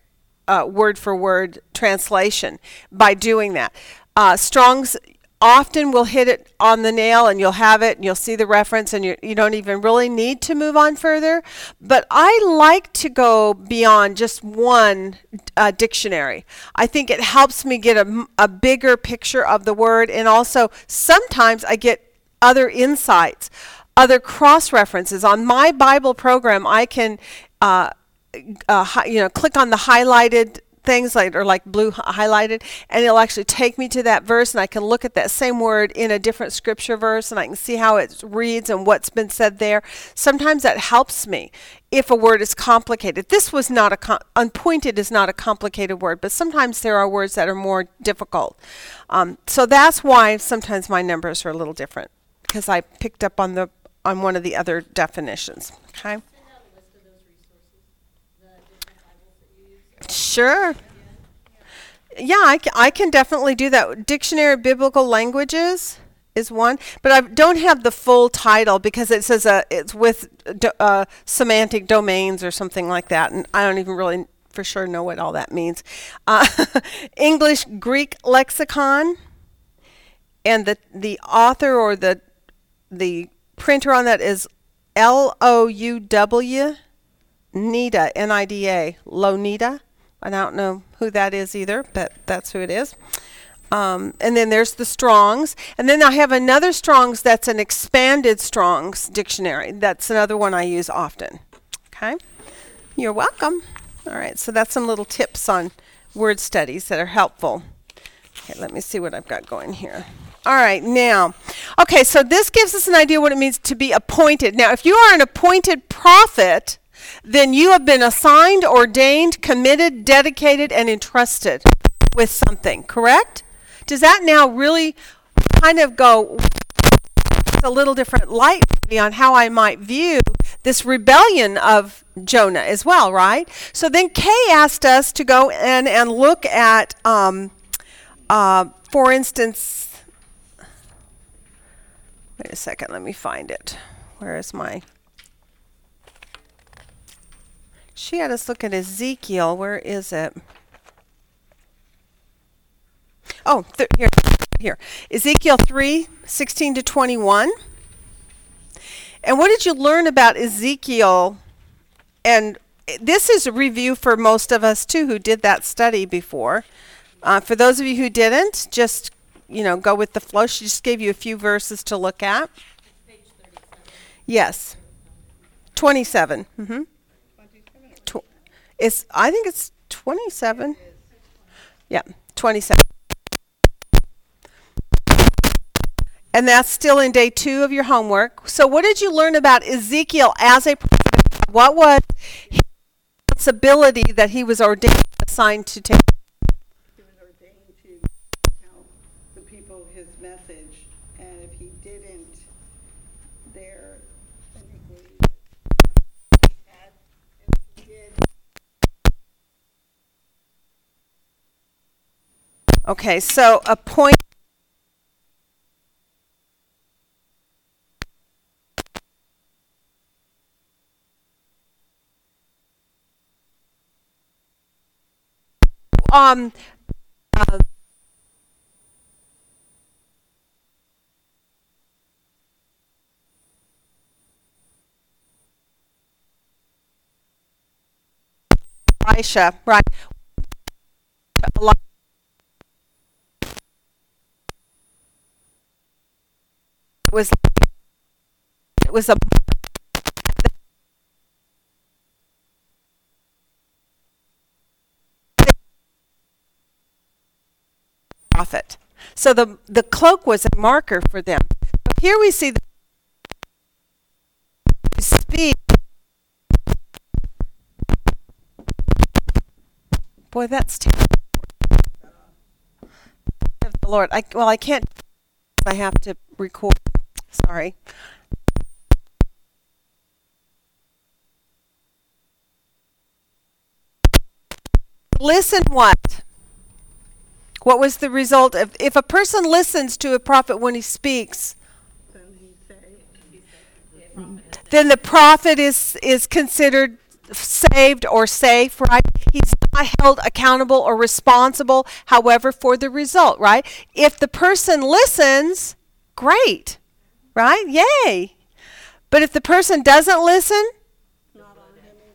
uh, word for word translation by doing that. Uh, Strong's often will hit it on the nail and you'll have it and you'll see the reference and you, you don't even really need to move on further. But I like to go beyond just one uh, dictionary. I think it helps me get a bigger picture of the word and also sometimes I get other insights, other cross references. On my Bible program, I can, uh, uh, you know, click on the highlighted things like are like blue highlighted, and it'll actually take me to that verse, and I can look at that same word in a different scripture verse, and I can see how it reads and what's been said there. Sometimes that helps me if a word is complicated. This was not a com- unpointed is not a complicated word, but sometimes there are words that are more difficult. Um, so that's why sometimes my numbers are a little different because I picked up on the on one of the other definitions. Okay. Send out a list of those resources, the different Bibles that you use. Sure. Yeah, I, can definitely do that. Dictionary of Biblical Languages is one, but I don't have the full title because it says uh, it's with do, uh, semantic domains or something like that, and I don't even really for sure know what all that means. Uh, English Greek lexicon, and the the author or the the printer on that is L O U W Nida, N I D A, Louw-Nida. I don't know who that is either, but that's who it is. Um, and then there's the Strong's. And then I have another Strong's that's an expanded Strong's dictionary. That's another one I use often. Okay? You're welcome. All right, so that's some little tips on word studies that are helpful. Okay, let me see what I've got going here. All right, now, okay, so this gives us an idea what it means to be appointed. Now, if you are an appointed prophet, then you have been assigned, ordained, committed, dedicated, and entrusted with something, correct? Does that now really kind of go a little different light on how I might view this rebellion of Jonah as well, right? So then Kay asked us to go in and look at, um, uh, for instance, wait a second, let me find it. Where is my. She had us look at Ezekiel. Where is it? Oh, th- here, here. Ezekiel 3 16 to 21. And what did you learn about Ezekiel? And this is a review for most of us too who did that study before. Uh, for those of you who didn't, just you know, go with the flow. She just gave you a few verses to look at. Yes, twenty-seven. Mm-hmm. It's I think it's twenty-seven. Yeah, twenty-seven. And that's still in day two of your homework. So, what did you learn about Ezekiel as a prophet? What was his responsibility that he was ordained, assigned to take? He was ordained to tell the people his message, and if he didn't, their iniquity he had, if he did, Okay, so a point. Um, uh, Elisha, right? Eli- It was it was a prophet. So the the cloak was a marker for them. But here we see the speak. Boy, that's terrible. Of the Lord. I well, I can't. I have to record. Sorry. Listen what? What was the result of if a person listens to a prophet when he speaks? Then the prophet is is considered saved or safe, right? He's not held accountable or responsible, however, for the result, right? If the person listens, great, right? Yay. But if the person doesn't listen,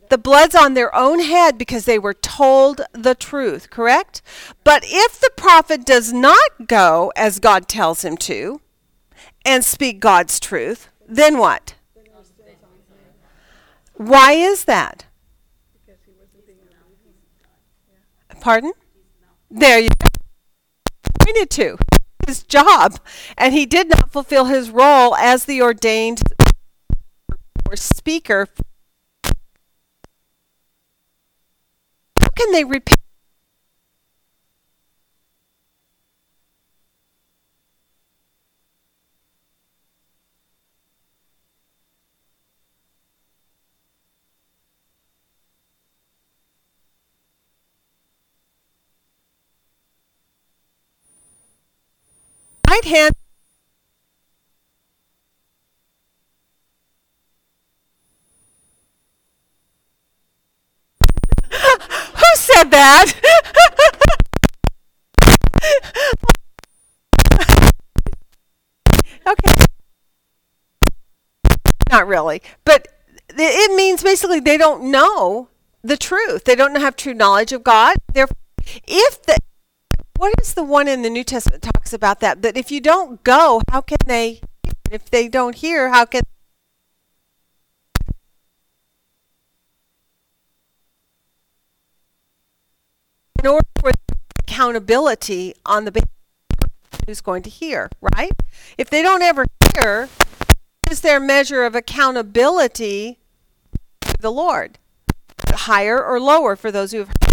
the blood's on their own head because they were told the truth, correct? But if the prophet does not go as God tells him to and speak God's truth, then what? Why is that? Pardon? There you go. Pointed to his job, and he did not fulfill his role as the ordained or speaker. How can they repent? Right hand. Who said that? okay. Not really. But it means basically they don't know the truth. They don't have true knowledge of God. Therefore, if the what is the one in the New Testament talks about that? That if you don't go, how can they? If they don't hear, how can? In order for accountability on the who's going to hear, right? If they don't ever hear, is their measure of accountability to the Lord higher or lower for those who have heard?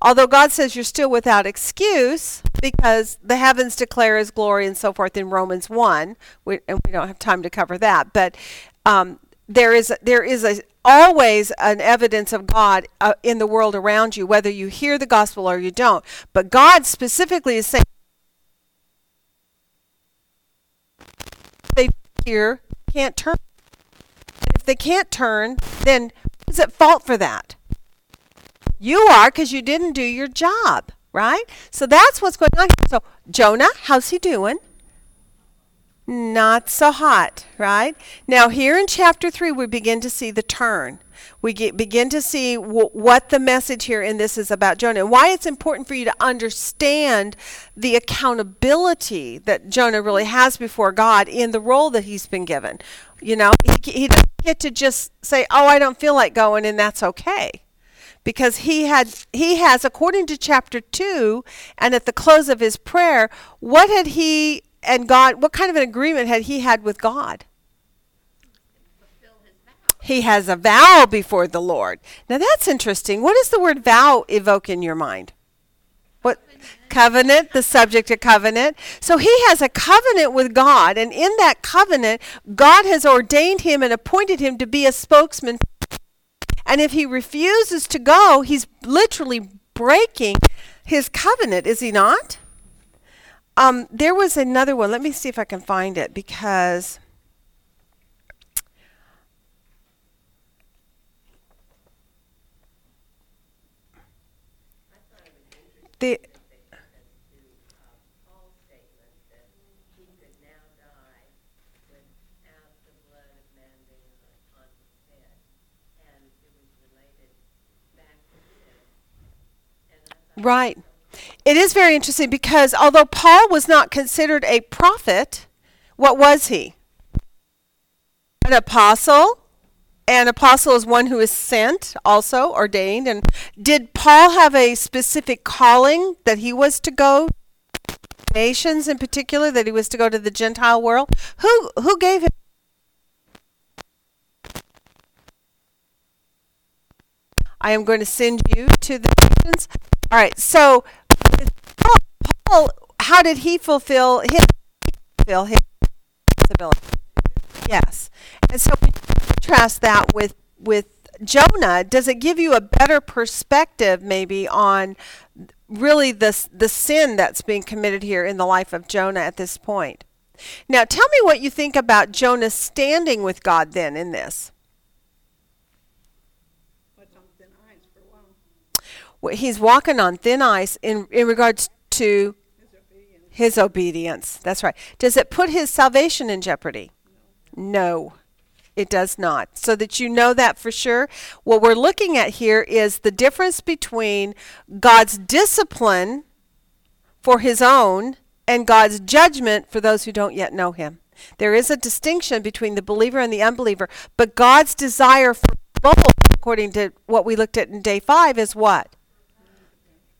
Although God says you're still without excuse because the heavens declare His glory and so forth in Romans one, we, and we don't have time to cover that. But um, there is there is a, always an evidence of God uh, in the world around you, whether you hear the gospel or you don't. But God specifically is saying they hear can't turn. And if they can't turn, then who's at fault for that? You are because you didn't do your job, right? So that's what's going on. So Jonah, how's he doing? Not so hot, right? Now here in chapter three, we begin to see the turn. We get, begin to see w- what the message here in this is about Jonah and why it's important for you to understand the accountability that Jonah really has before God in the role that he's been given. You know, he, he doesn't get to just say, "Oh, I don't feel like going," and that's okay because he had he has according to chapter 2 and at the close of his prayer what had he and God what kind of an agreement had he had with God? He has a vow before the Lord. Now that's interesting. What does the word vow evoke in your mind? What? Covenant the subject of covenant. So he has a covenant with God and in that covenant God has ordained him and appointed him to be a spokesman and if he refuses to go, he's literally breaking his covenant, is he not? Um, there was another one. Let me see if I can find it because the Paul's statement that he could now die without the blood of man being on his head. And it was related back to him. And I thought, Right. It is very interesting because although Paul was not considered a prophet, what was he? An apostle, an apostle is one who is sent, also ordained. And did Paul have a specific calling that he was to go nations in particular, that he was to go to the Gentile world? Who who gave him? I am going to send you to the nations. All right. So, Paul, how did he fulfill his fulfill his responsibility? Yes. And so, contrast that with with Jonah, does it give you a better perspective, maybe, on really the the sin that's being committed here in the life of Jonah at this point? Now, tell me what you think about Jonah standing with God then in this. What's on thin ice for a while? Well, He's walking on thin ice in in regards to His obedience. his obedience. That's right. Does it put his salvation in jeopardy? No, it does not. So that you know that for sure, what we're looking at here is the difference between God's discipline for his own and God's judgment for those who don't yet know him. There is a distinction between the believer and the unbeliever, but God's desire for both, according to what we looked at in day five, is what?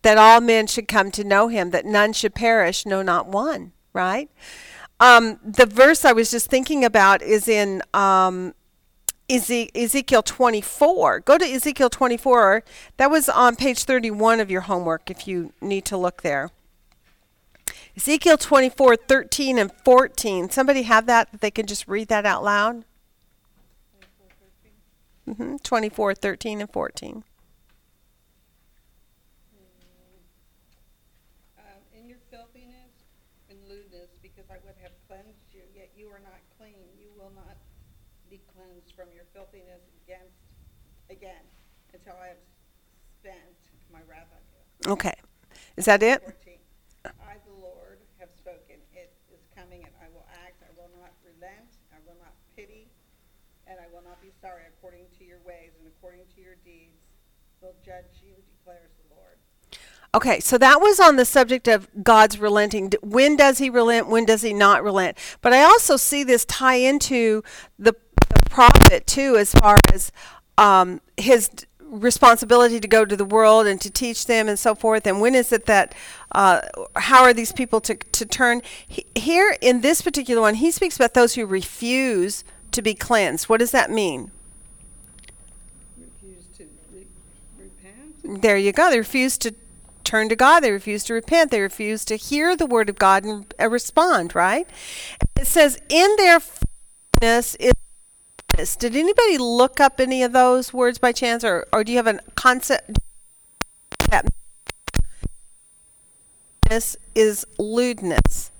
That all men should come to know him, that none should perish, no, not one, right? Um, the verse I was just thinking about is in um, Ezekiel 24. Go to Ezekiel 24. That was on page 31 of your homework if you need to look there. Ezekiel 24, 13 and 14. Somebody have that that they can just read that out loud? hmm 24, 13 and 14. Um, in your filthiness and lewdness, because I would have cleansed you, yet you are not clean. You will not be cleansed from your filthiness against, again, until I have spent my wrath on you. Okay. Is that it? I, the Lord, have spoken. It is coming, and I will act. I will not relent. I will not pity, and I will not be sorry. According to your ways and according to your deeds, will judge you, declares the Lord. Okay, so that was on the subject of God's relenting. When does he relent? When does he not relent? But I also see this tie into the, the prophet too, as far as um, his responsibility to go to the world and to teach them and so forth. And when is it that, uh, how are these people to, to turn? He, here in this particular one, he speaks about those who refuse to be cleansed. What does that mean? Refuse to re- repent. There you go. They refuse to turn to God. They refuse to repent. They refuse to hear the word of God and uh, respond, right? It says, in their foolishness is this. Did anybody look up any of those words by chance, or, or do you have a concept that this is lewdness?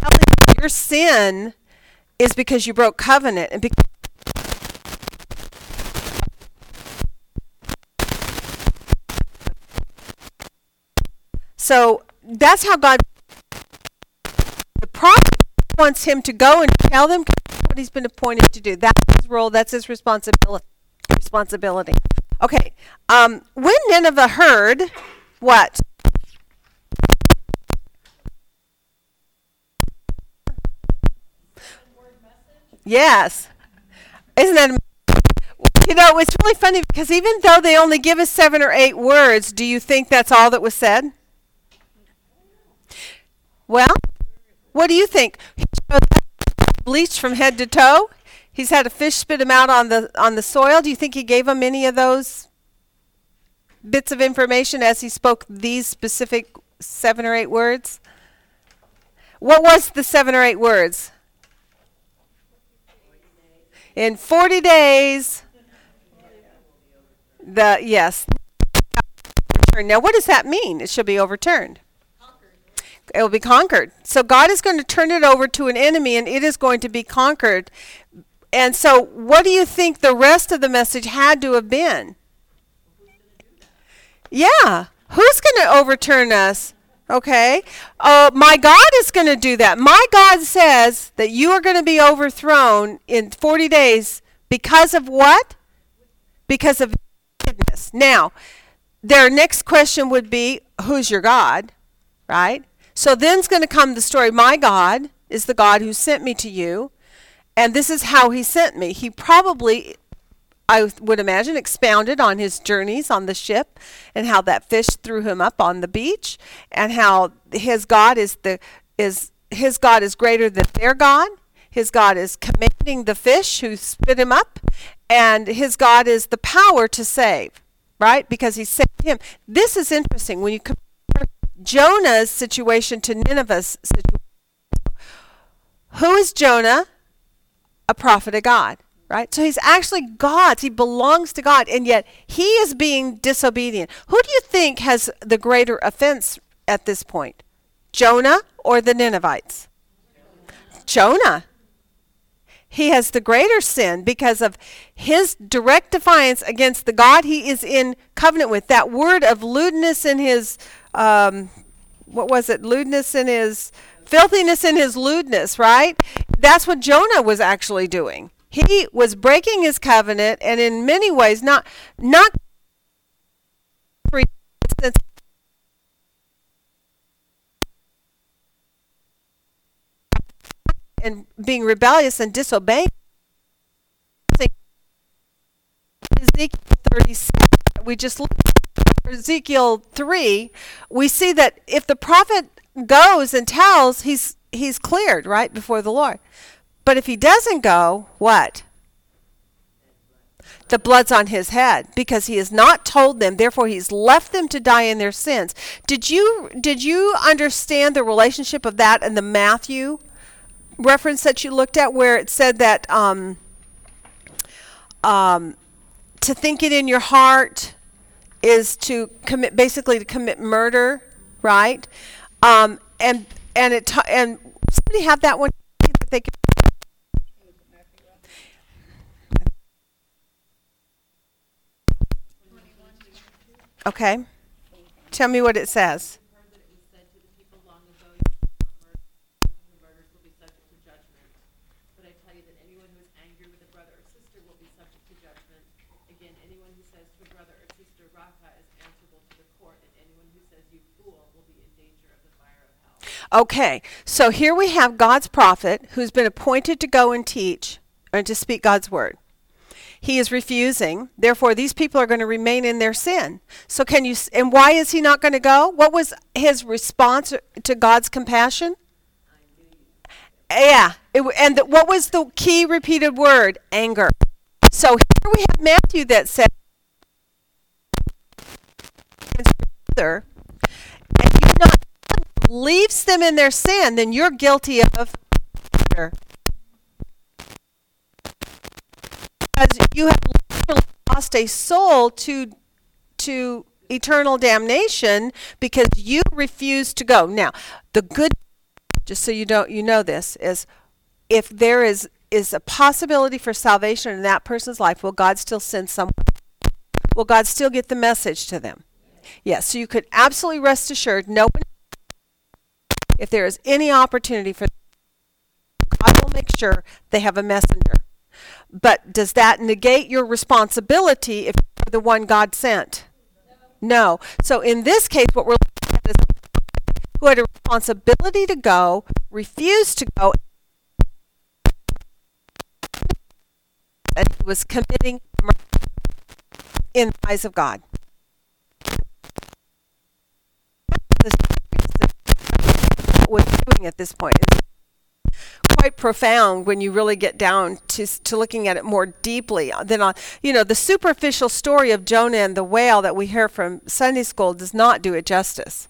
telling you your sin is because you broke covenant and because So that's how God. The prophet wants him to go and tell them what he's been appointed to do. That's his role. That's his responsibility. Responsibility. Okay. Um, when Nineveh heard what? Yes. Isn't that am- you know, it's really funny because even though they only give us seven or eight words, do you think that's all that was said? Well, what do you think? Bleached from head to toe. He's had a fish spit him out on the on the soil. Do you think he gave him any of those bits of information as he spoke these specific seven or eight words? What was the seven or eight words? In 40 days, the yes. Now, what does that mean? It should be overturned. It will be conquered. So God is going to turn it over to an enemy, and it is going to be conquered. And so, what do you think the rest of the message had to have been? Yeah, who's going to overturn us? Okay. Uh, my God is going to do that. My God says that you are going to be overthrown in 40 days because of what? Because of wickedness. Now, their next question would be who's your God? Right? So then's going to come the story my God is the God who sent me to you, and this is how he sent me. He probably I would imagine, expounded on his journeys on the ship and how that fish threw him up on the beach and how his God is the is his God is greater than their God. His God is commanding the fish who spit him up, and his God is the power to save, right? Because he saved him. This is interesting when you compare Jonah's situation to Nineveh's situation. Who is Jonah? A prophet of God right? So he's actually God's. He belongs to God, and yet he is being disobedient. Who do you think has the greater offense at this point? Jonah or the Ninevites? Jonah. He has the greater sin because of his direct defiance against the God he is in covenant with. That word of lewdness in his, um, what was it? Lewdness in his, filthiness in his lewdness, right? That's what Jonah was actually doing he was breaking his covenant and in many ways not not and being rebellious and disobeying Ezekiel 36 we just looked Ezekiel 3 we see that if the prophet goes and tells he's he's cleared right before the Lord but if he doesn't go, what? The blood's on his head because he has not told them, therefore he's left them to die in their sins. Did you did you understand the relationship of that and the Matthew reference that you looked at where it said that um, um, to think it in your heart is to commit basically to commit murder, right? Um, and and it and somebody have that one that they could Okay. Tell me what it says. Okay. So here we have God's prophet who's been appointed to go and teach and to speak God's word. He is refusing. Therefore, these people are going to remain in their sin. So, can you, and why is he not going to go? What was his response to God's compassion? Yeah. It, and the, what was the key repeated word? Anger. So, here we have Matthew that said, and you not leaves them in their sin, then you're guilty of murder. Because you have lost a soul to to eternal damnation because you refuse to go. Now, the good just so you don't you know this is if there is is a possibility for salvation in that person's life, will God still send someone? Will God still get the message to them? Yes, so you could absolutely rest assured no one if there is any opportunity for God will make sure they have a messenger. But does that negate your responsibility if you're the one God sent? No. So in this case, what we're looking at is who had a responsibility to go, refused to go, and he was committing murder in the eyes of God. The was doing at this point quite profound when you really get down to to looking at it more deeply than on you know the superficial story of Jonah and the whale that we hear from Sunday school does not do it justice.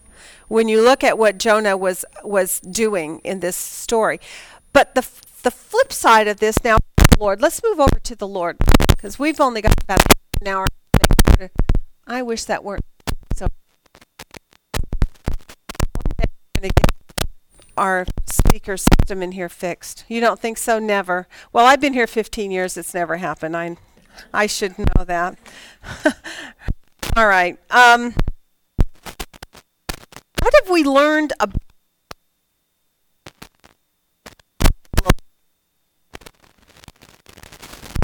When you look at what Jonah was was doing in this story. But the the flip side of this now Lord let's move over to the Lord because we've only got about an hour I wish that weren't so our speaker system in here fixed. You don't think so? Never. Well, I've been here 15 years. It's never happened. I, I should know that. All right. Um, what have we learned about?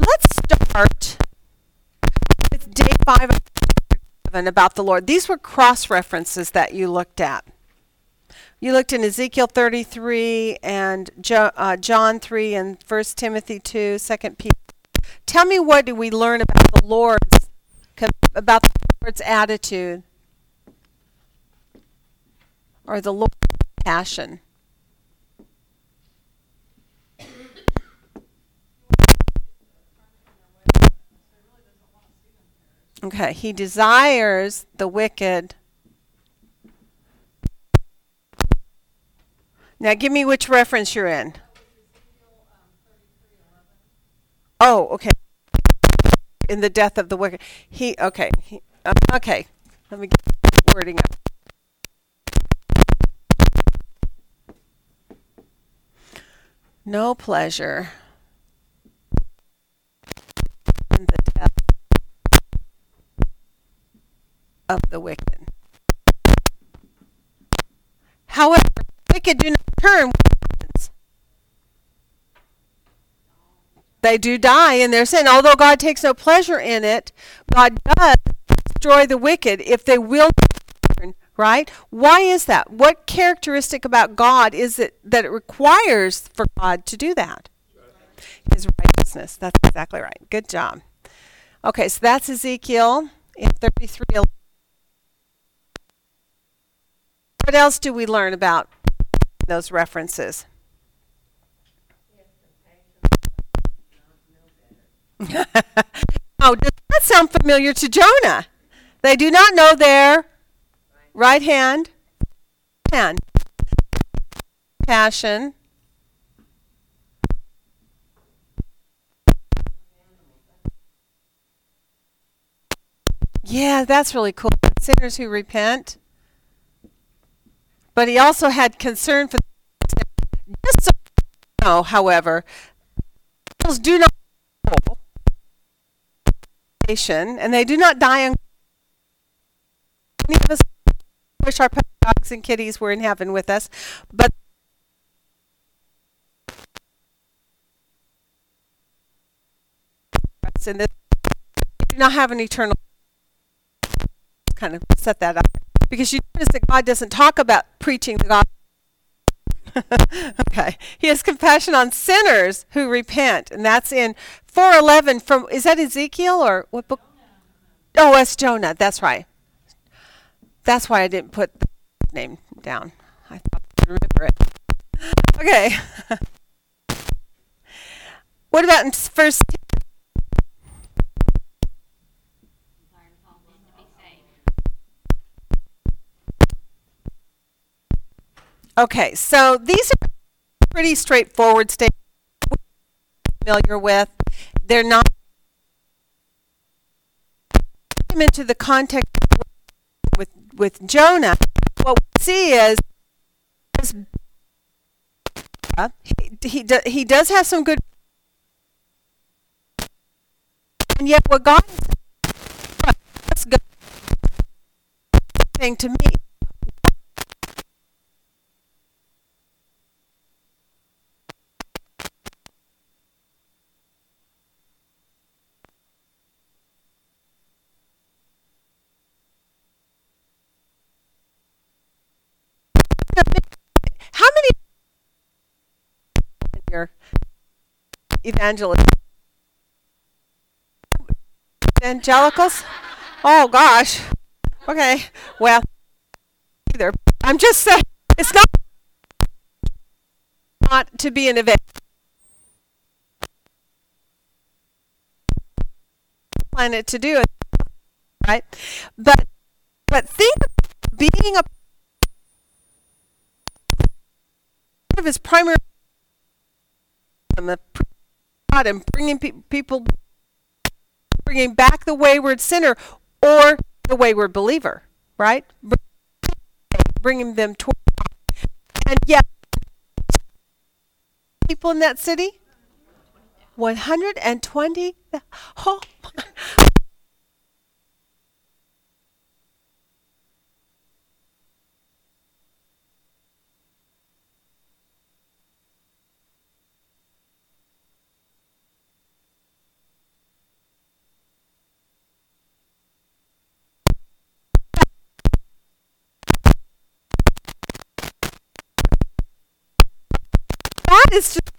Let's start with day five of about the Lord. These were cross references that you looked at. You looked in Ezekiel 33 and jo- uh, John 3 and 1 Timothy 2, 2 Peter. Tell me what do we learn about the Lord's about the Lord's attitude or the Lord's passion. Okay, he desires the wicked Now give me which reference you're in. Oh, okay. In the death of the wicked. He okay. He, uh, okay. Let me get the wording up. No pleasure in the death of the wicked. However, wicked do not turn. They do die in their sin. Although God takes no pleasure in it, God does destroy the wicked if they will turn, right? Why is that? What characteristic about God is it that it requires for God to do that? His righteousness. That's exactly right. Good job. Okay, so that's Ezekiel in 33. What else do we learn about those references? oh, does that sound familiar to Jonah? They do not know their right hand, hand, passion. Yeah, that's really cool. Sinners who repent. But he also had concern for just so you know, however, angels do not and they do not die on many of us wish our dogs and kitties were in heaven with us, but in this do not have an eternal kind of set that up because you notice that God doesn't talk about preaching the gospel. okay. He has compassion on sinners who repent, and that's in 411 from is that Ezekiel or what book? Oh, that's Jonah. That's right. That's why I didn't put the name down. I thought I remember it. Okay. what about in first Okay, so these are pretty straightforward statements familiar with. They're not into the context with with Jonah. What we see is he he, he does have some good, and yet what God is saying to me here. Evangelist. Evangelicals? Oh gosh. Okay. Well, either. I'm just saying it's not not to be an event. Planet to do it, right? But but think being a part of his primary and the God and bringing pe- people bringing back the wayward sinner or the wayward believer, right? Bringing them toward and yet people in that city 120 oh is just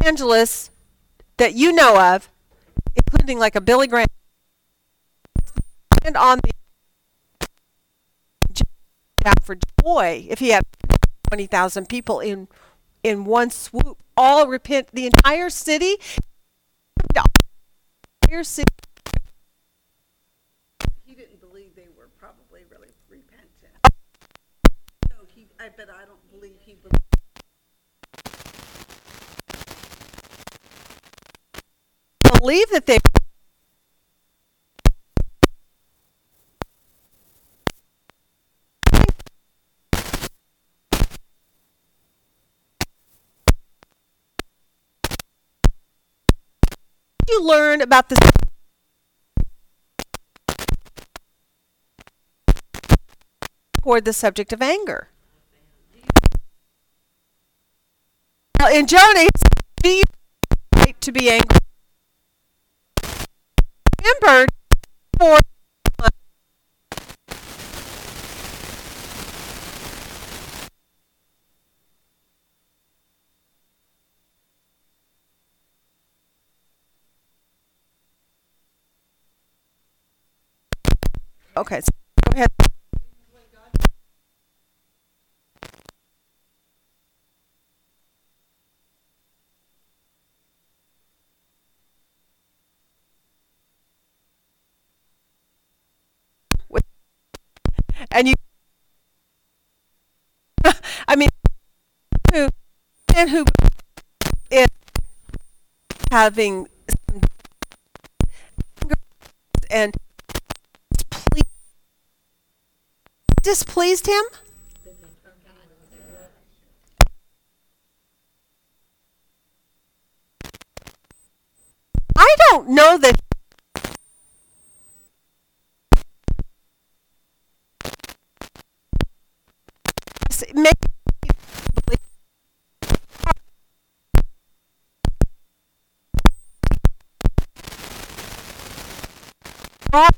evangelists that you know of, including like a Billy Graham, and on the for joy if he had twenty thousand people in in one swoop, all repent, the entire city, the entire city. He didn't believe they were probably really repentant. No, he, I, but I don't believe he believed. believe that they learn about the toward the subject of anger well, in he said, do you right to be angry? Remembered for Okay, so go ahead. And you, I mean, who, and who is having and displeased him? I don't know that maybe God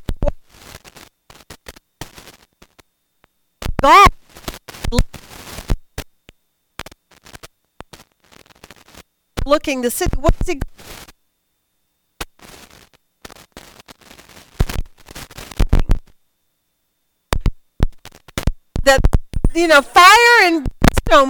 God looking the city. What's he? That you know, fire and stone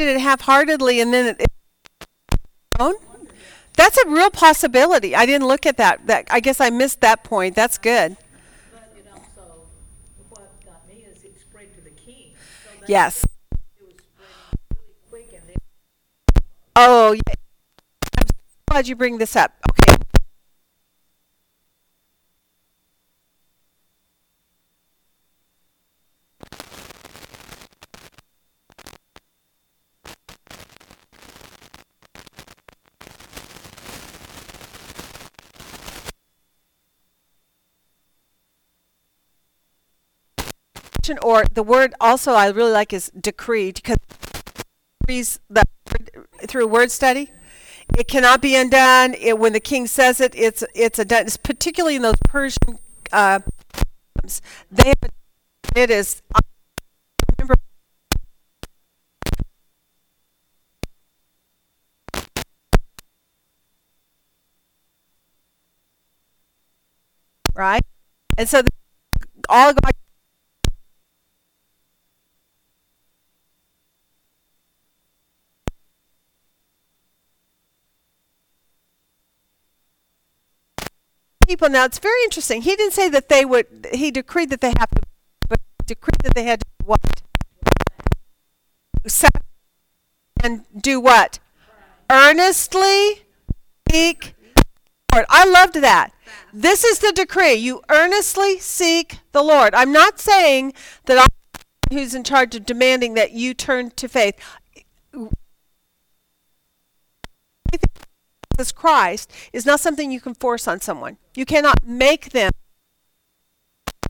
Did it half-heartedly and then it. it? That's a real possibility. I didn't look at that. That I guess I missed that point. That's good. But it also what got me is it spread to the king. So Yes. It was spreading really quick and then Oh, yeah. I'm glad you bring this up. Okay. Or the word also I really like is decree because decrees the through word study. It cannot be undone. It, when the king says it, it's it's a done. It's particularly in those Persian uh, they have it is. I remember right, and so all God people. Now it's very interesting. He didn't say that they would he decreed that they have to but decreed that they had to do what? And do what? Earnestly seek lord. I loved that. This is the decree. You earnestly seek the lord. I'm not saying that i'm who's in charge of demanding that you turn to faith Christ is not something you can force on someone. You cannot make them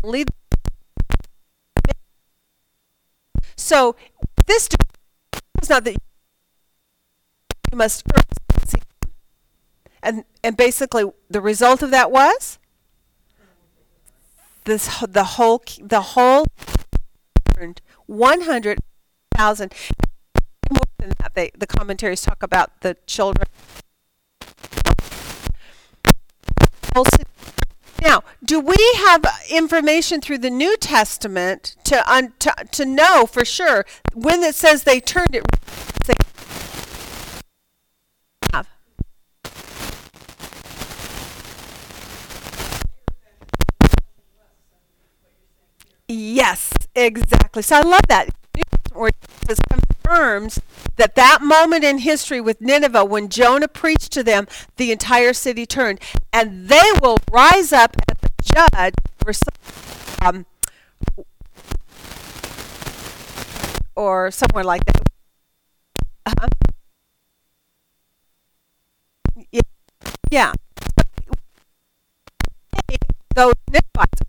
lead. So this is not that you must and and basically the result of that was this the whole the whole one hundred thousand more than that. They, the commentaries talk about the children Now, do we have information through the New Testament to, un, to to know for sure when it says they turned it? They have. Yes, exactly. So I love that. It confirms that that moment in history with Nineveh, when Jonah preached to them, the entire city turned, and they will rise up as a judge some, um, or somewhere like that. Uh-huh. Yeah. yeah. Those Ninevites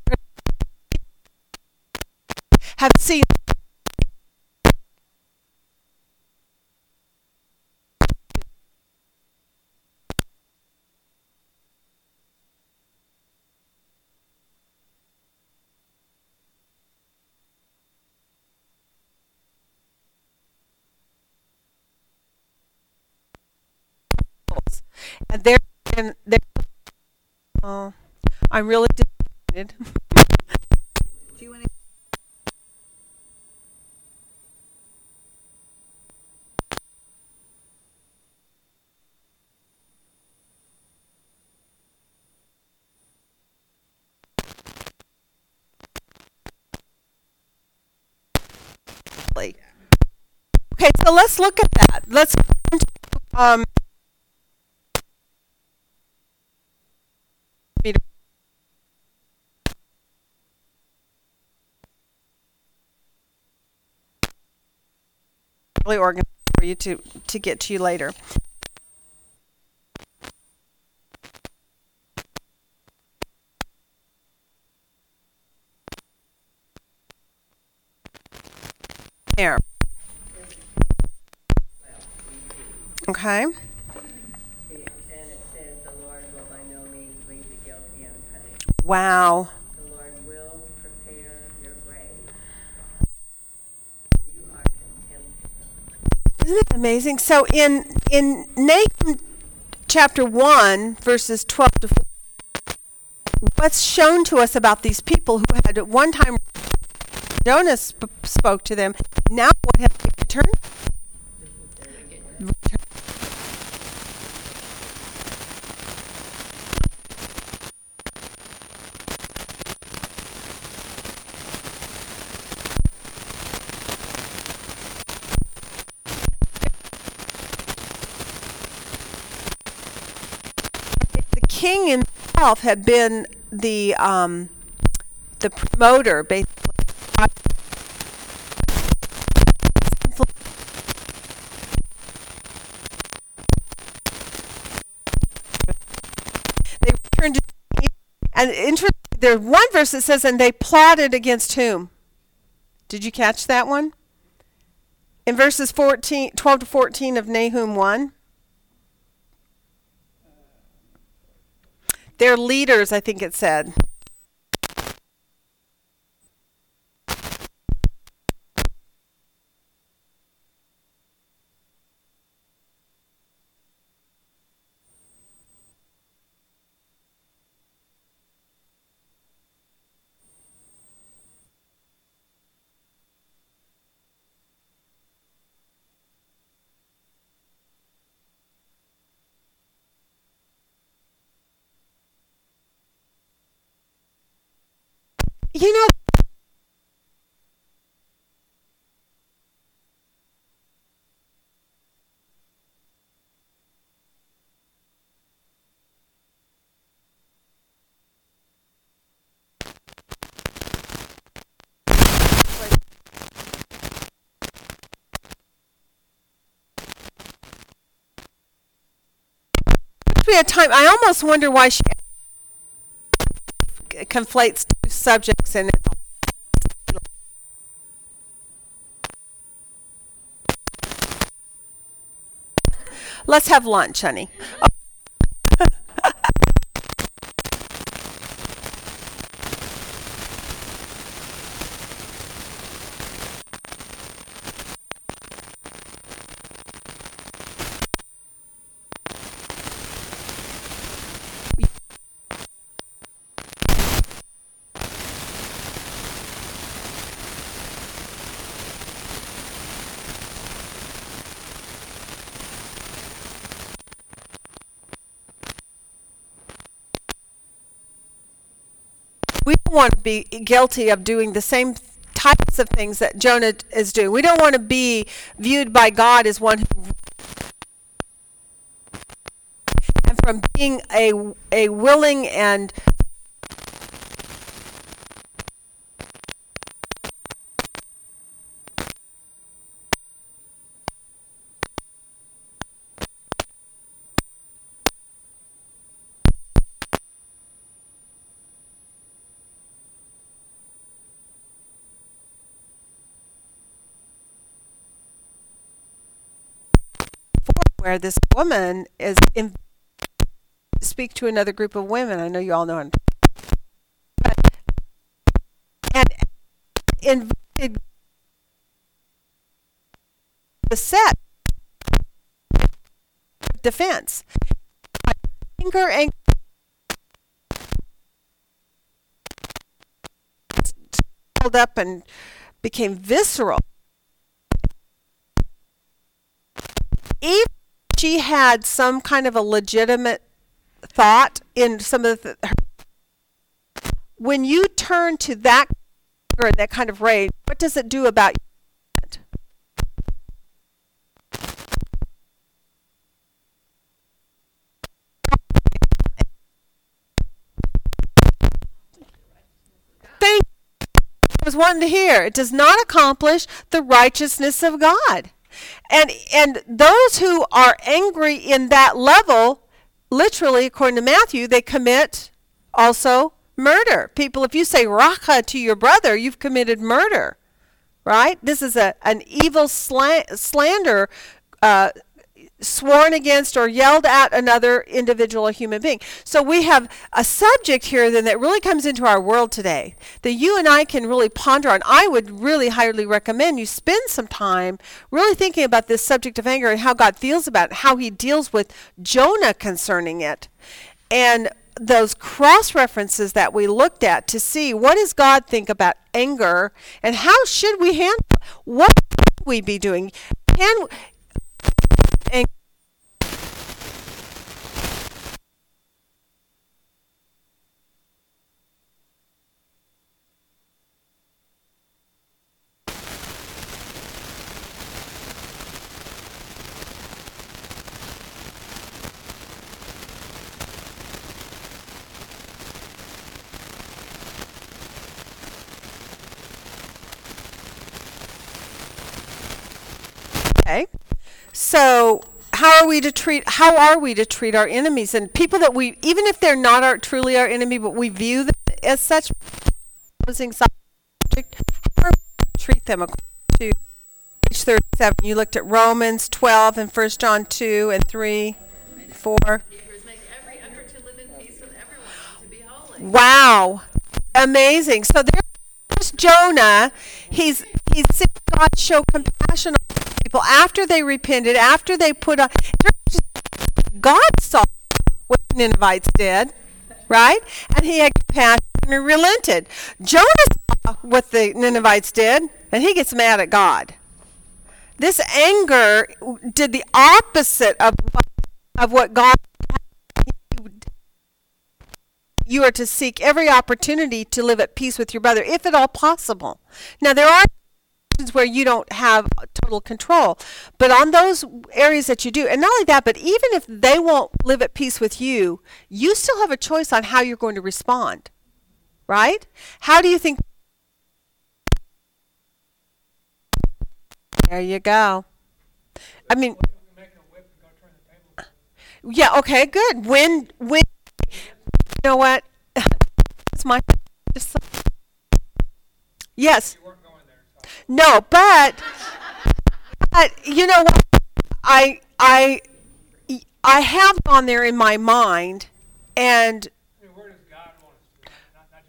have seen and they're and they're oh i'm really disappointed Do you want to? okay so let's look at that let's um organized for you to to get to you later. There. Okay. And it says, "The Lord will by no means leave the guilty unpunished. wow The Lord will prepare your grave. You are contemptible." Isn't it amazing? So in in Nahum chapter one, verses twelve to 14, what's shown to us about these people who had at one time Jonas sp- spoke to them. Now what have they returned? King himself had been the um, the promoter, basically. They returned to and interesting. There's one verse that says, "And they plotted against whom." Did you catch that one? In verses 14, 12 to 14 of Nahum 1. Their leaders, I think it said. You know, be a time. I almost wonder why she conflates two subjects and it's Let's have lunch, honey. we want to be guilty of doing the same types of things that Jonah is doing. We don't want to be viewed by God as one who and from being a a willing and where this woman is in, speak to another group of women. I know you all know him. But, and invited the set defense. Anger and swelled up and became visceral. Even she had some kind of a legitimate thought in some of the when you turn to that and that kind of rage what does it do about you was wanting to hear. It does not accomplish the righteousness of God. And and those who are angry in that level, literally according to Matthew, they commit also murder. People, if you say racha to your brother, you've committed murder. Right? This is a an evil sla- slander uh, sworn against or yelled at another individual or human being. So we have a subject here then that really comes into our world today that you and I can really ponder on. I would really highly recommend you spend some time really thinking about this subject of anger and how God feels about it, how he deals with Jonah concerning it. And those cross references that we looked at to see what does God think about anger and how should we handle what we be doing can and So how are we to treat how are we to treat our enemies and people that we even if they're not our truly our enemy but we view them as such subject how are we to treat them according to page 37 you looked at Romans 12 and 1 John 2 and 3 4 Hebrews make every effort to live in peace with everyone and to be holy. Wow. Amazing. So there's Jonah. He's he's God show compassion on people after they repented, after they put on God saw what the Ninevites did, right? And he had compassion and relented. Jonah saw what the Ninevites did, and he gets mad at God. This anger did the opposite of what, of what God you are to seek every opportunity to live at peace with your brother, if at all possible. Now, there are where you don't have total control, but on those areas that you do, and not only that, but even if they won't live at peace with you, you still have a choice on how you're going to respond. Right? How do you think? There you go. I mean, yeah, okay, good. When, when, you know what? It's my. Yes. No, but, but you know what? I, I, I have gone there in my mind, and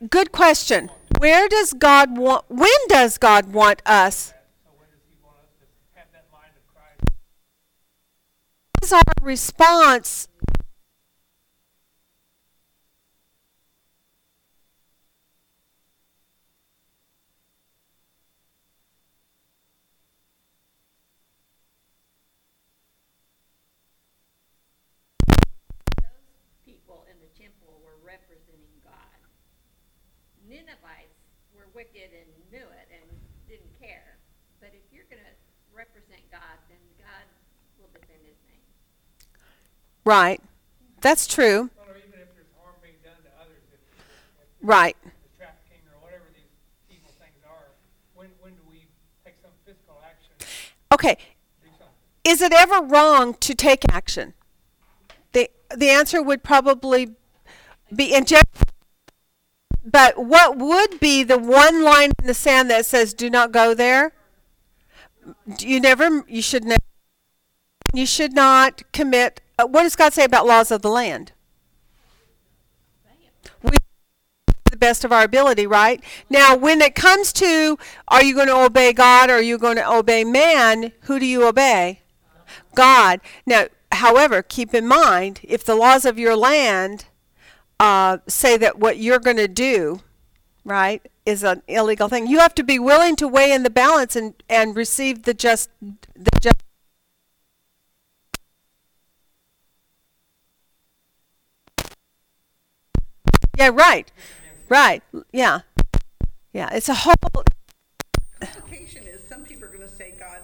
good question. Where does God want? When does God want us? Is our response Those people in the temple were representing God. Ninevites were wicked and knew it and didn't care. But if you're going to represent God, then God will defend his name. Right? That's true. Well, or even if there's harm being done to others, if, if Right. there's trafficking or whatever these evil things are, when, when do we take some physical action, Okay. Is it ever wrong to take action? The the answer would probably be in general. But what would be the one line in the sand that says "Do not go there"? You never. You should never. You should not commit. Uh, what does God say about laws of the land? We the best of our ability, right? Now, when it comes to are you going to obey God or are you going to obey man, who do you obey? God. Now, however, keep in mind if the laws of your land uh, say that what you're going to do, right, is an illegal thing, you have to be willing to weigh in the balance and, and receive the just the just. Yeah, right. Right. Yeah. Yeah. It's a whole Complication is, some people are gonna say God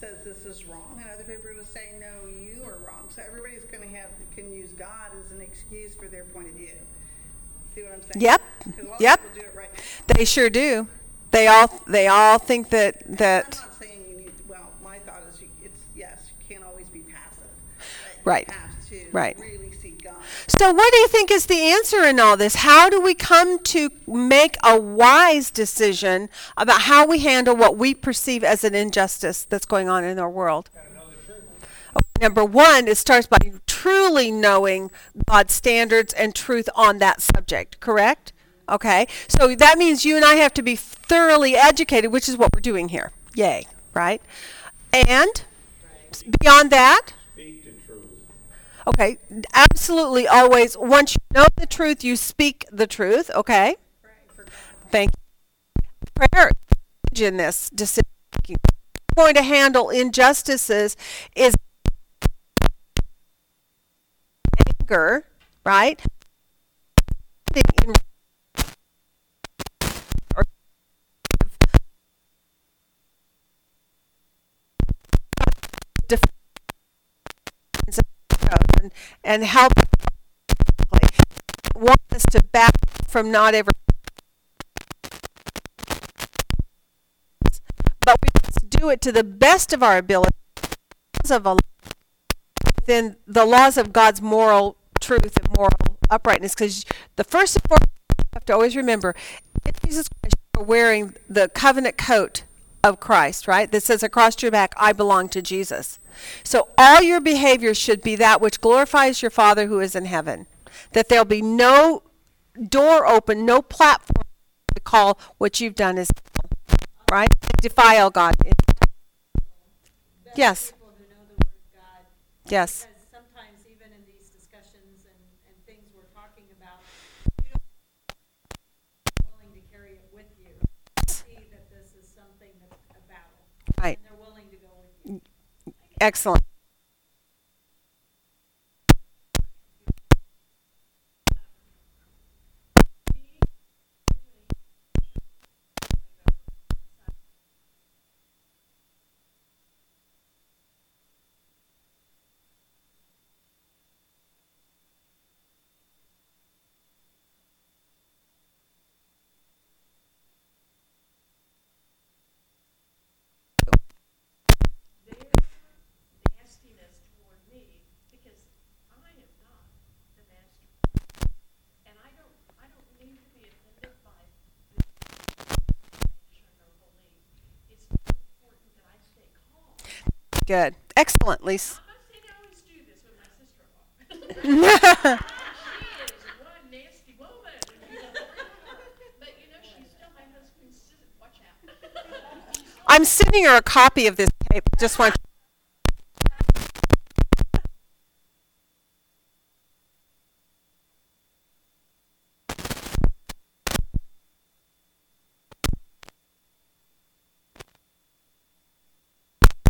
says this is wrong, and other people are gonna say, no, you are wrong. So everybody's gonna have, can use God as an excuse for their point of view. See what I'm saying? Yep. 'Cause a lot of Yep. right. They sure do. They all they all think that that. I'm not saying you need, well, my thought is, you- it's, yes, you can't always be passive. but Right. You have to Right. So what do you think is the answer in all this? How do we come to make a wise decision about how we handle what we perceive as an injustice that's going on in our world? Number one, it starts by truly knowing God's standards and truth on that subject, correct? Okay, so that means you and I have to be thoroughly educated, which is what we're doing here. Yay, right? And beyond that. Okay, absolutely always, once you know the truth, you speak the truth, okay? Thank you. Prayer in this decision. Going to handle injustices is anger, right? And, and help want us to back from not ever but we must do it to the best of our ability of a within the laws of God's moral truth and moral uprightness. Because the first and foremost, you have to always remember, Jesus Christ, you're wearing the covenant coat of Christ, right? That says across your back, I belong to Jesus. So all your behavior should be that which glorifies your Father who is in heaven. That there'll be no door open, no platform to call what you've done evil, right? Defile God. Yes. People who know the word of God. Yes. Because sometimes even in these discussions and, and things we're talking about, you don't willing to carry it with you. See that this is something that's a battle. Right. And they're willing to go with you. Excellent. their nastiness toward me because I am not the master. And I don't, I don't need to be offended by the nation or belief. It's important that I stay calm. Good. Excellent, Lisa. I'm not saying I always do this with my sister-in-law. She is one nasty woman. But you know, she's still my husband's sister. Watch out. I'm sending her a copy of this tape. Just want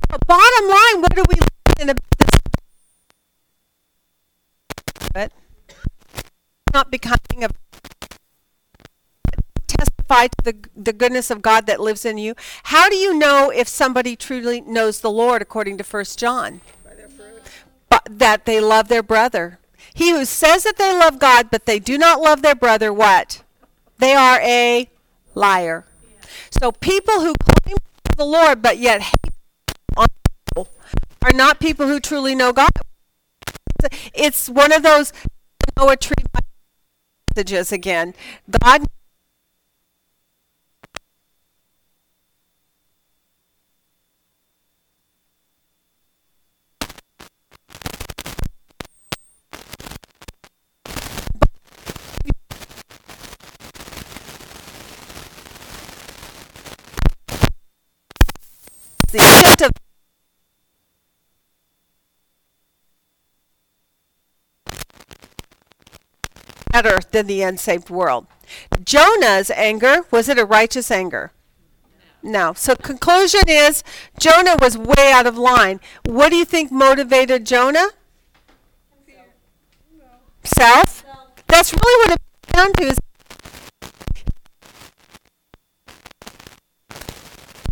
But Bottom line, what are we learning about this? But not becoming a testify to the, the goodness of God that lives in you. How do you know if somebody truly knows the Lord according to First John? But that they love their brother. He who says that they love God but they do not love their brother, what? They are a liar. So people who claim the Lord but yet hate are not people who truly know God. It's one of those Noah tree messages again. God the extent of better than the unsaved world. Jonah's anger, was it a righteous anger? No. So conclusion is Jonah was way out of line. What do you think motivated Jonah? Self? That's really what it comes down to is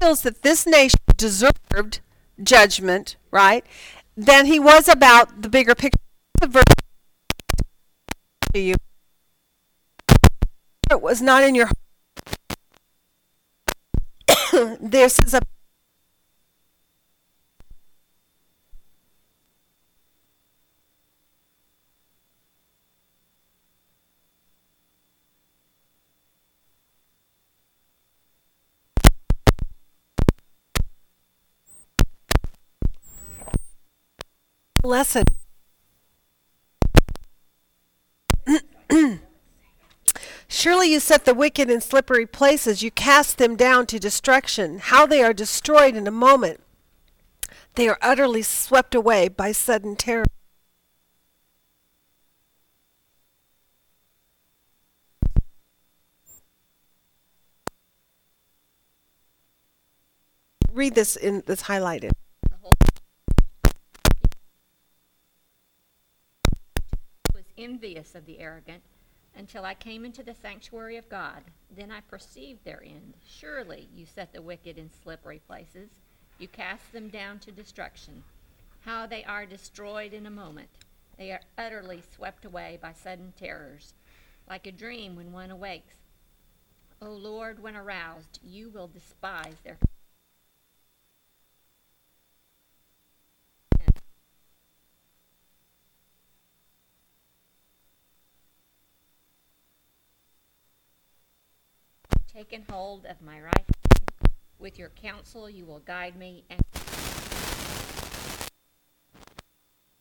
feels that this nation deserved judgment, right? Then he was about the bigger picture. To you. It was not in your heart. this is a lesson. Surely you set the wicked in slippery places. You cast them down to destruction. How they are destroyed in a moment. They are utterly swept away by sudden terror. Read this in that's highlighted. the was envious of the arrogant until I came into the sanctuary of God. Then I perceived their end. Surely you set the wicked in slippery places. You cast them down to destruction. How they are destroyed in a moment. They are utterly swept away by sudden terrors, like a dream when one awakes. O Lord, when aroused, you will despise their taken hold of my right hand. With your counsel, you will guide me, and